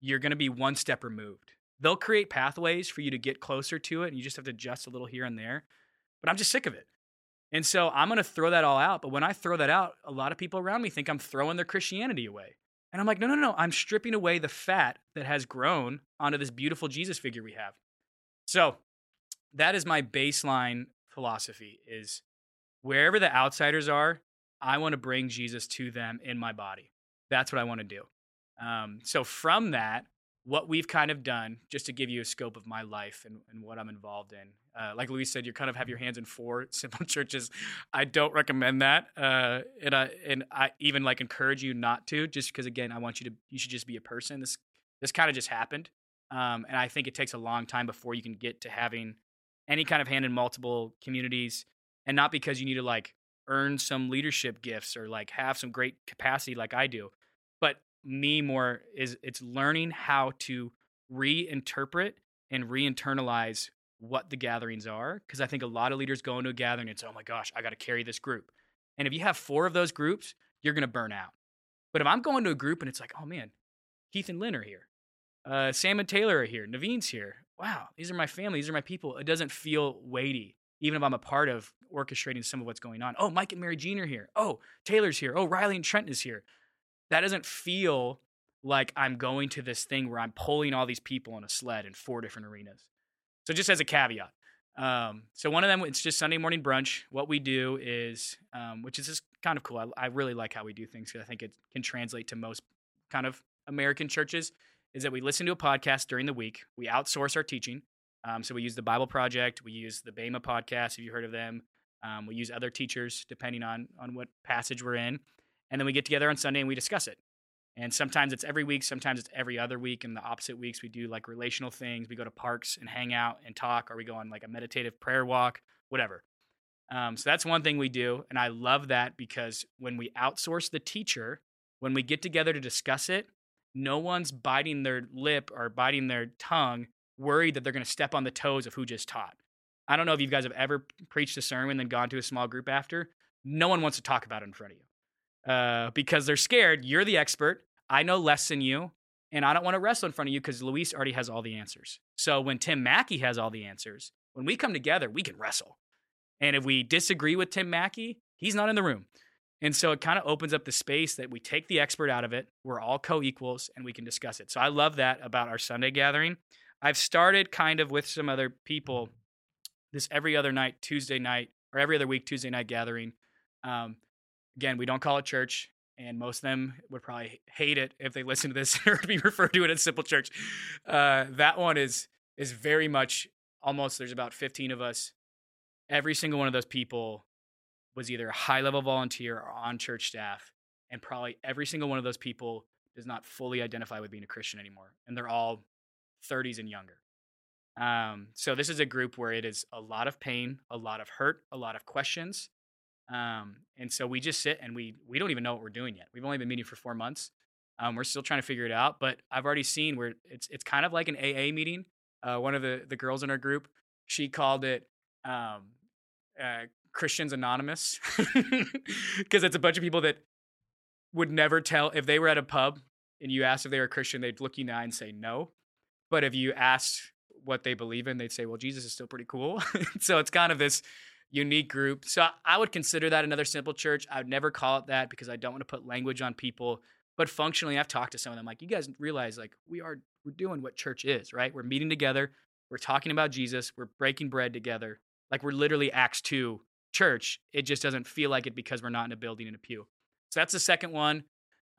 [SPEAKER 3] you're going to be one step removed. They'll create pathways for you to get closer to it, and you just have to adjust a little here and there. But I'm just sick of it. And so I'm going to throw that all out. But when I throw that out, a lot of people around me think I'm throwing their Christianity away. And I'm like, no, no, no. I'm stripping away the fat that has grown onto this beautiful Jesus figure we have. So that is my baseline philosophy is wherever the outsiders are, I want to bring Jesus to them in my body. That's what I want to do. Um, so from that, what we've kind of done, just to give you a scope of my life and, and what I'm involved in, uh, like Louise said, you kind of have your hands in four simple churches. I don't recommend that, uh, and I and I even like encourage you not to, just because again, I want you to. You should just be a person. This this kind of just happened, um, and I think it takes a long time before you can get to having any kind of hand in multiple communities, and not because you need to like earn some leadership gifts or like have some great capacity like I do, but me more is it's learning how to reinterpret and re-internalize what the gatherings are because i think a lot of leaders go into a gathering and say oh my gosh i got to carry this group. And if you have four of those groups you're going to burn out. But if i'm going to a group and it's like oh man keith and lynn are here. Uh, sam and taylor are here. Naveen's here. Wow these are my family. These are my people. It doesn't feel weighty even if i'm a part of orchestrating some of what's going on. Oh mike and mary jean are here. Oh taylor's here. Oh riley and trent is here that doesn't feel like I'm going to this thing where I'm pulling all these people on a sled in four different arenas. So just as a caveat. Um, so one of them, it's just Sunday morning brunch. What we do is, um, which is just kind of cool. I, I really like how we do things because I think it can translate to most kind of American churches. is that we listen to a podcast during the week. We outsource our teaching. Um, so we use the Bible Project. We use the Bema podcast. Have you heard of them? Um, we use other teachers depending on on what passage we're in, and then we get together on Sunday and we discuss it. And sometimes it's every week, sometimes it's every other week. And the opposite weeks, we do like relational things. We go to parks and hang out and talk, or we go on like a meditative prayer walk, whatever. Um, so that's one thing we do. And I love that because when we outsource the teacher, when we get together to discuss it, no one's biting their lip or biting their tongue, worried that they're going to step on the toes of who just taught. I don't know if you guys have ever preached a sermon and gone to a small group after. No one wants to talk about it in front of you uh, because they're scared. You're the expert. I know less than you, and I don't want to wrestle in front of you because Luis already has all the answers. So when Tim Mackie has all the answers, when we come together, we can wrestle. And if we disagree with Tim Mackie, he's not in the room. And so it kind of opens up the space that we take the expert out of it. We're all co equals and we can discuss it. So I love that about our Sunday gathering. I've started kind of with some other people this every other night, Tuesday night, or every other week, Tuesday night gathering. Um, again, we don't call it church, and most of them would probably hate it if they listen to this or be referred to it as simple church. Uh, that one is is very much almost. There's about 15 of us. Every single one of those people was either a high level volunteer or on church staff, and probably every single one of those people does not fully identify with being a Christian anymore, and they're all 30s and younger. Um, so this is a group where it is a lot of pain, a lot of hurt, a lot of questions. Um, and so we just sit and we we don't even know what we're doing yet. We've only been meeting for four months. Um, we're still trying to figure it out. But I've already seen where it's it's kind of like an AA meeting. Uh, one of the the girls in our group, she called it um, uh, Christians Anonymous because it's a bunch of people that would never tell if they were at a pub and you asked if they were a Christian, they'd look you in the eye and say no. But if you asked what they believe in, they'd say, well, Jesus is still pretty cool. so it's kind of this unique group. So I would consider that another simple church. I would never call it that because I don't want to put language on people. But functionally, I've talked to some of them like, you guys realize like we are we're doing what church is, right? We're meeting together, we're talking about Jesus, we're breaking bread together. Like we're literally Acts 2 church. It just doesn't feel like it because we're not in a building in a pew. So that's the second one.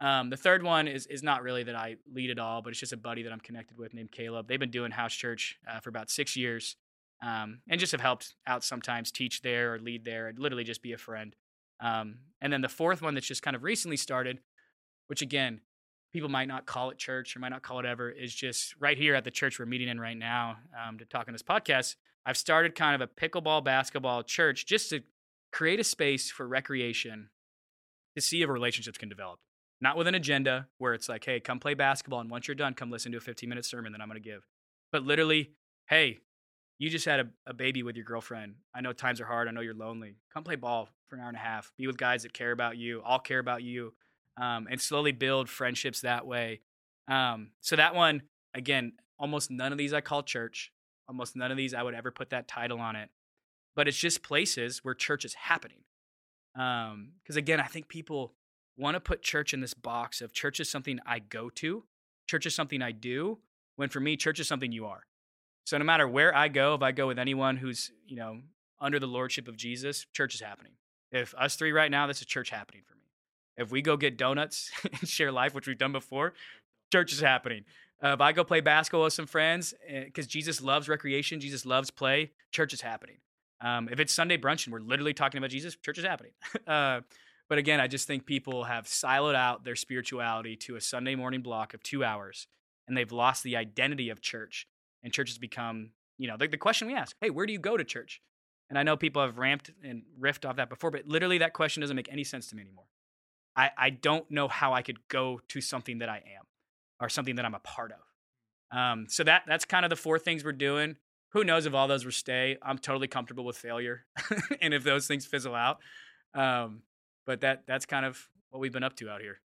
[SPEAKER 3] Um, the third one is is not really that I lead at all, but it's just a buddy that I'm connected with named Caleb. They've been doing house church uh, for about six years, um, and just have helped out sometimes teach there or lead there, and literally just be a friend. Um, and then the fourth one that's just kind of recently started, which again, people might not call it church or might not call it ever, is just right here at the church we're meeting in right now um, to talk on this podcast. I've started kind of a pickleball basketball church just to create a space for recreation to see if relationships can develop not with an agenda where it's like, hey, come play basketball, and once you're done, come listen to a 15 minute sermon that I'm going to give. But literally, hey, you just had a, a, baby with your girlfriend. I know times are hard. I know you're lonely. Come play ball for an hour and a half. Be with guys that care about you, all care about you, um, and slowly build friendships that way. Um, so that one, again, almost none of these I call church. Almost none of these I would ever put that title on it. But it's just places where church is happening. Because um, again, I think people want to put church in this box of church is something I go to, church is something I do, when for me, church is something you are. So no matter where I go, if I go with anyone who's, you know, under the lordship of Jesus, church is happening. If us three right now, this is church happening for me. If we go get donuts and share life, which we've done before, church is happening. Uh, if I go play basketball with some friends, because eh, Jesus loves recreation, Jesus loves play, church is happening. Um, if it's Sunday brunch and we're literally talking about Jesus, church is happening. uh, but again, I just think people have siloed out their spirituality to a Sunday morning block of two hours, and they've lost the identity of church. And church has become, you know, the, the question we ask, hey, where do you go to church? And I know people have ramped and riffed off that before, but literally that question doesn't make any sense to me anymore. I, I don't know how I could go to something that I am or something that I'm a part of. Um, so that that's kind of the four things we're doing. Who knows if all those will stay? I'm totally comfortable with failure, and if those things fizzle out. Um, but that that's kind of what we've been up to out here.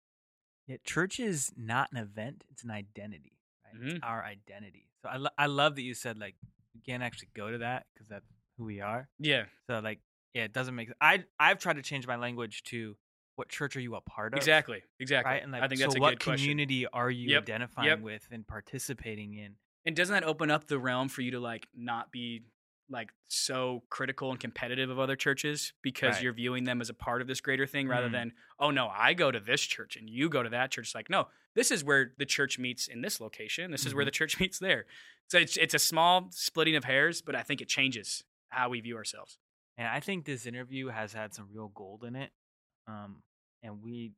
[SPEAKER 2] Yeah, church is not an event; it's an identity. Right?
[SPEAKER 3] Mm-hmm.
[SPEAKER 2] It's our identity. So I lo- I love that you said like you can't actually go to that because that's who we are.
[SPEAKER 3] Yeah.
[SPEAKER 2] So like yeah, it doesn't make. I I've tried to change my language to what church are you a part of?
[SPEAKER 3] Exactly. Exactly.
[SPEAKER 2] Right. And like,
[SPEAKER 3] I think
[SPEAKER 2] so
[SPEAKER 3] that's a
[SPEAKER 2] what
[SPEAKER 3] good question.
[SPEAKER 2] community are you
[SPEAKER 3] Yep,
[SPEAKER 2] identifying
[SPEAKER 3] yep.
[SPEAKER 2] with and participating in?
[SPEAKER 3] And doesn't that open up the realm for you to like not be like so critical and competitive of other churches because
[SPEAKER 2] Right.
[SPEAKER 3] you're viewing them as a part of this greater thing rather
[SPEAKER 2] Mhm.
[SPEAKER 3] than oh no i go to this church and you go to that church it's like no this is where the church meets in this location this is where
[SPEAKER 2] Mhm.
[SPEAKER 3] the church meets there so it's, it's a small splitting of hairs but i think it changes how we view ourselves
[SPEAKER 2] And I think this interview has had some real gold in it. Um, and we,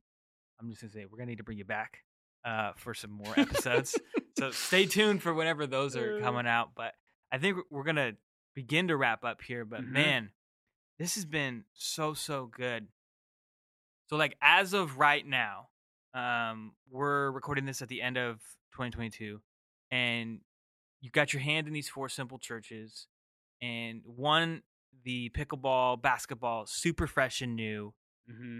[SPEAKER 2] I'm just gonna say, we're gonna need to bring you back uh, for some more episodes. so stay tuned for whenever those are
[SPEAKER 3] Uh.
[SPEAKER 2] coming out. But I think we're gonna begin to wrap up here. But
[SPEAKER 3] Mhm.
[SPEAKER 2] man, this has been so so good. So like as of right now, um, we're recording this at the end of 2022, and you got your hand in these four simple churches, and one the pickleball basketball super fresh and new.
[SPEAKER 3] mm-hmm.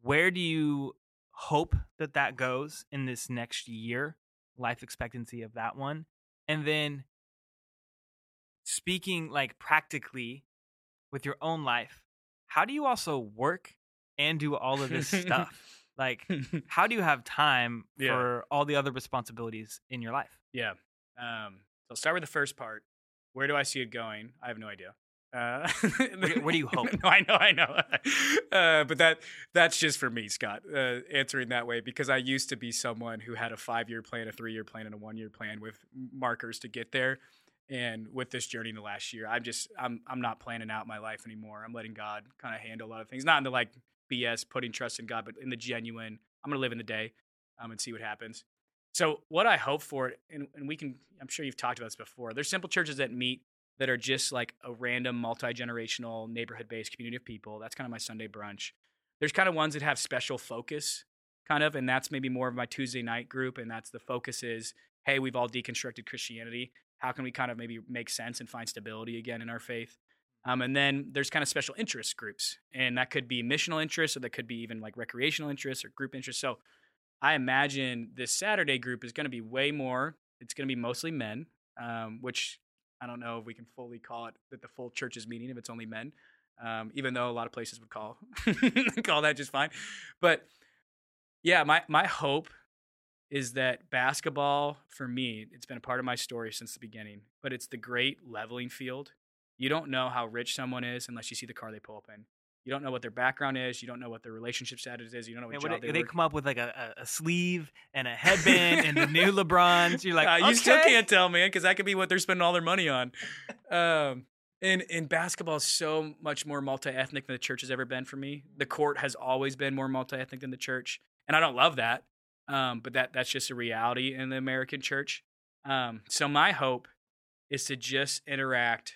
[SPEAKER 2] Where do you hope that that goes in this next year? Life expectancy of that one, and then speaking like practically with your own life, how do you also work and do all of this stuff? Like, how do you have time
[SPEAKER 3] Yeah.
[SPEAKER 2] for all the other responsibilities in your life?
[SPEAKER 3] Yeah. Um, so I'll start with the first part. Where do I see it going? I have no idea. Uh,
[SPEAKER 2] do- do you hope?
[SPEAKER 3] no, I know, I know. Uh, but that that's just for me, Scott, uh, answering that way because I used to be someone who had a five year plan, a three year plan, and a one year plan with markers to get there. And with this journey in the last year, I'm just I'm I'm not planning out my life anymore. I'm letting God kind of handle a lot of things, not in the like BS putting trust in God, but in the genuine. I'm gonna live in the day, um, and see what happens. So what I hope for, and, and we can, I'm sure you've talked about this before. There's simple churches that meet that are just like a random multi generational neighborhood based community of people. That's kind of my Sunday brunch. There's kind of ones that have special focus, kind of, and that's maybe more of my Tuesday night group. And that's the focus is, hey, we've all deconstructed Christianity. How can we kind of maybe make sense and find stability again in our faith? Um, and then there's kind of special interest groups, and that could be missional interests, or that could be even like recreational interests or group interests. So I imagine this Saturday group is going to be way more. It's going to be mostly men, um, which I don't know if we can fully call it that the full church is meeting if it's only men, um, even though a lot of places would call call that just fine. But yeah, my my hope is that basketball for me, it's been a part of my story since the beginning. But it's the great leveling field. You don't know how rich someone is unless you see the car they pull up in. You don't know what their background is. You don't know what their relationship status is. You don't know what
[SPEAKER 2] Man,
[SPEAKER 3] job
[SPEAKER 2] what,
[SPEAKER 3] they,
[SPEAKER 2] they come up with like a, a, sleeve and a headband and the new LeBrons. You're like,
[SPEAKER 3] Uh, you still can't tell, man, because that could be what they're spending all their money on. Um, and and basketball is so much more multi ethnic than the church has ever been for me. The court has always been more multi ethnic than the church, and I don't love that. Um, but that that's just a reality in the American church. Um, so my hope is to just interact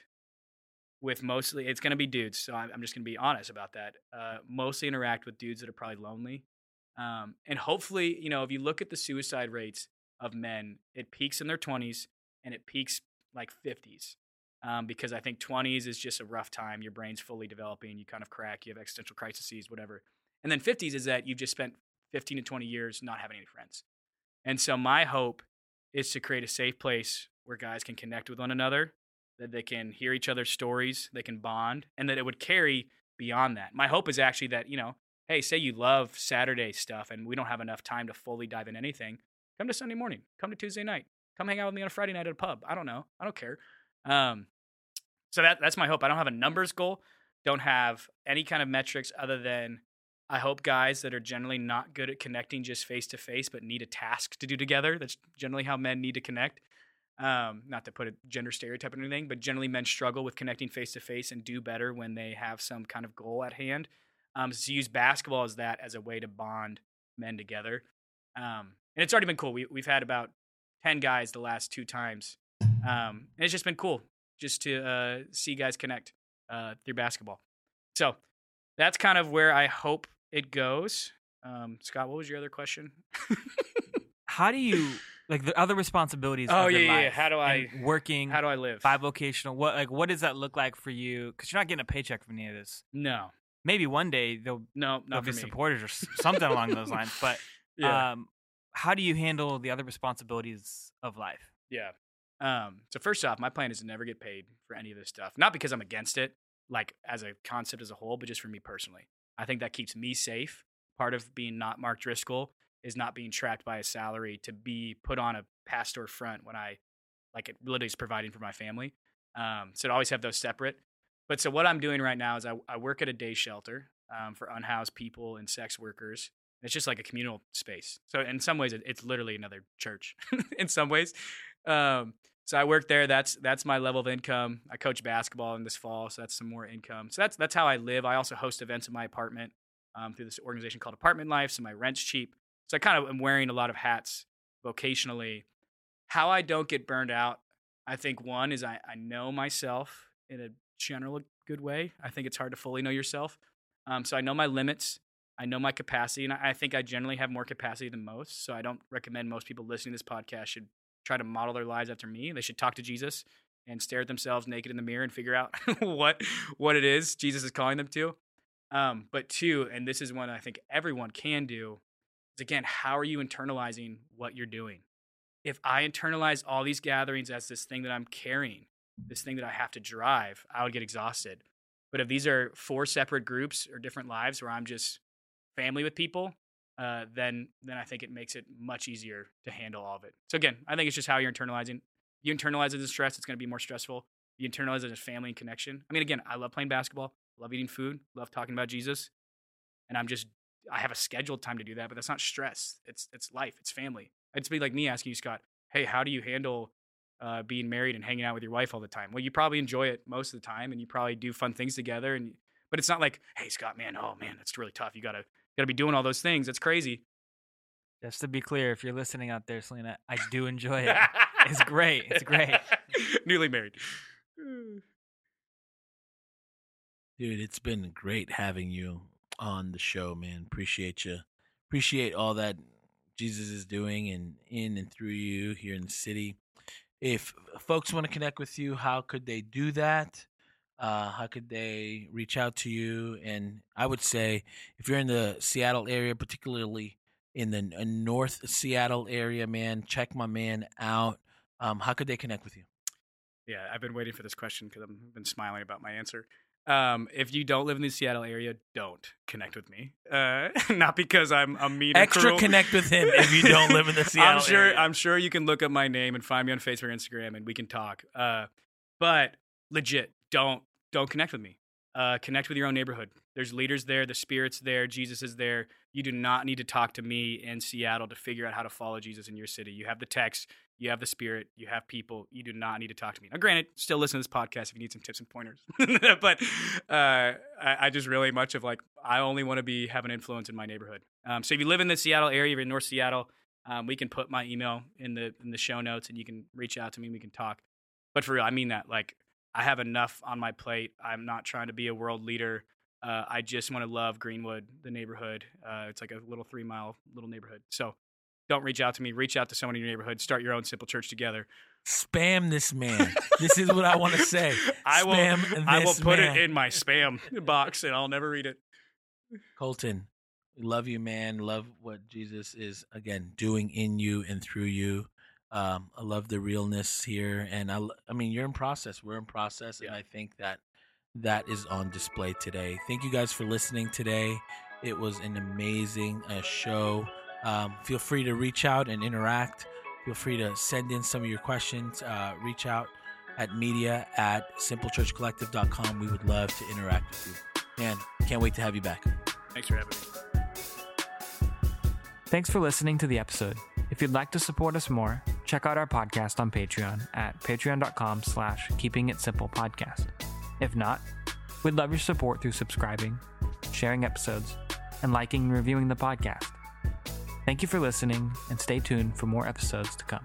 [SPEAKER 3] with mostly it's going to be dudes. So I'm, I'm just going to be honest about that. Uh, mostly interact with dudes that are probably lonely, um, and hopefully, you know, if you look at the suicide rates of men, it peaks in their 20s and it peaks like 50s. Um, because I think 20s is just a rough time. Your brain's fully developing. You kind of crack. You have existential crises, whatever. And then 50s is that you've just spent 15 to 20 years not having any friends. And so my hope is to create a safe place where guys can connect with one another, that they can hear each other's stories, they can bond, and that it would carry beyond that. My hope is actually that, you know, hey, say you love Saturday stuff and we don't have enough time to fully dive in anything. Come to Sunday morning. Come to Tuesday night. Come hang out with me on a Friday night at a pub. I don't know. I don't care. Um, so that that's my hope. I don't have a numbers goal. Don't have any kind of metrics other than I hope guys that are generally not good at connecting just face to face, but need a task to do together. That's generally how men need to connect. Um, not to put a gender stereotype or anything, but generally men struggle with connecting face to face and do better when they have some kind of goal at hand. Um, so use basketball as that as a way to bond men together. Um, and it's already been cool. We, we've had about 10 guys the last two times. Um, and it's just been cool just to uh, see guys connect uh, through basketball. So that's kind of where I hope it goes. Um, Scott, what was your other question?
[SPEAKER 2] How do you like the other responsibilities?
[SPEAKER 3] Oh, yeah, yeah, yeah. How do I-
[SPEAKER 2] working?
[SPEAKER 3] How do I live?
[SPEAKER 2] Five vocational. What like what does that look like for you? Because you're not getting a paycheck from any of this.
[SPEAKER 3] No,
[SPEAKER 2] Maybe one day they'll,
[SPEAKER 3] no,
[SPEAKER 2] they'll
[SPEAKER 3] not
[SPEAKER 2] be
[SPEAKER 3] me.
[SPEAKER 2] supporters or something along those lines. But
[SPEAKER 3] Yeah,
[SPEAKER 2] um, how do you handle the other responsibilities of life?
[SPEAKER 3] yeah. Um, so first off, my plan is to never get paid for any of this stuff. Not because I'm against it, like as a concept as a whole, but just for me personally. I think that keeps me safe. Part of being not Mark Driscoll is not being trapped by a salary to be put on a pastor front when I like it literally is providing for my family. Um, so to always have those separate. But so what I'm doing right now is I, I work at a day shelter um, for unhoused people and sex workers. It's just like a communal space. So in some ways, it, it's literally another church. in some ways, um, so I work there. That's that's my level of income. I coach basketball in this fall, so that's some more income. So that's that's how I live. I also host events in my apartment um, through this organization called Apartment Life. So my rent's cheap. So I kind of am wearing a lot of hats vocationally. How I don't get burned out, I think one is I, I know myself in a general good way. I think it's hard to fully know yourself. Um, so I know my limits. I know my capacity, and I, I think I generally have more capacity than most. So I don't recommend most people listening to this podcast should try to model their lives after me. They should talk to Jesus and stare at themselves naked in the mirror and figure out what what it is Jesus is calling them to. Um, but two, and this is one I think everyone can do, is again, how are you internalizing what you're doing? If I internalize all these gatherings as this thing that I'm carrying, this thing that I have to drive, I would get exhausted. But if these are four separate groups or different lives where I'm just family with people, uh, then then I think it makes it much easier to handle all of it. So again, I think it's just how you're internalizing. You internalize as stress, it's going to be more stressful. You internalize it as family and connection. I mean, again, I love playing basketball, love eating food, love talking about Jesus, and I'm just I have a scheduled time to do that, but that's not stress. It's it's life. It's family. It's be like me asking you, Scott. Hey, how do you handle uh, being married and hanging out with your wife all the time? Well, you probably enjoy it most of the time, and you probably do fun things together. And but it's not like, hey, Scott, man, oh man, that's really tough. You gotta got to be doing all those things. It's crazy.
[SPEAKER 2] Just to be clear, if you're listening out there, Selena, I do enjoy it. it's great. It's great.
[SPEAKER 3] Newly married.
[SPEAKER 1] Dude, it's been great having you on the show, man. Appreciate you. Appreciate all that Jesus is doing and in and through you here in the city. If folks want to connect with you, how could they do that? Uh, how could they reach out to you? And I would say if you're in the Seattle area, particularly in the uh, North Seattle area, man, check my man out. Um, how could they connect with you?
[SPEAKER 3] Yeah, I've been waiting for this question because I've been smiling about my answer. Um, if you don't live in the Seattle area, don't connect with me. Uh, not because I'm a mean.
[SPEAKER 1] Extra connect with him if you don't live in the Seattle
[SPEAKER 3] I'm sure.
[SPEAKER 1] area.
[SPEAKER 3] I'm sure you can look up my name and find me on Facebook, or Instagram, and we can talk. Uh, but legit, don't don't connect with me. Uh, connect with your own neighborhood. There's leaders there, the Spirit's there, Jesus is there. You do not need to talk to me in Seattle to figure out how to follow Jesus in your city. You have the text, you have the Spirit, you have people. You do not need to talk to me. Now, granted, still listen to this podcast if you need some tips and pointers. but uh, I, I, just really much of like I only want to be have an influence in my neighborhood. Um, so if you live in the Seattle area, if you're in North Seattle, um, we can put my email in the in the show notes, and you can reach out to me. and We can talk. But for real, I mean that. Like I have enough on my plate. I'm not trying to be a world leader. Uh, I just want to love Greenwood, the neighborhood. Uh, it's like a little three mile little neighborhood. So don't reach out to me. Reach out to someone in your neighborhood. Start your own simple church together.
[SPEAKER 1] Spam this man. this is what I want to say.
[SPEAKER 3] I will. I will put
[SPEAKER 1] man.
[SPEAKER 3] it in my spam box, and I'll never read it.
[SPEAKER 1] Colton, love you, man. Love what Jesus is again doing in you and through you. Um, I love the realness here, and I, I mean, you're in process. We're in process, and I think that that is on display today. Thank you guys for listening today. It was an amazing uh, show. Um, feel free to reach out and interact. Feel free to send in some of your questions. Uh, reach out at media at simplechurchcollective.com. We would love to interact with you. Man, can't wait to have you back.
[SPEAKER 3] Thanks for having me.
[SPEAKER 2] Thanks for listening to the episode. If you'd like to support us more, check out our podcast on Patreon at patreon.com slash keeping it simple podcast. If not, we'd love your support through subscribing, sharing episodes, and liking and reviewing the podcast. Thank you for listening, and stay tuned for more episodes to come.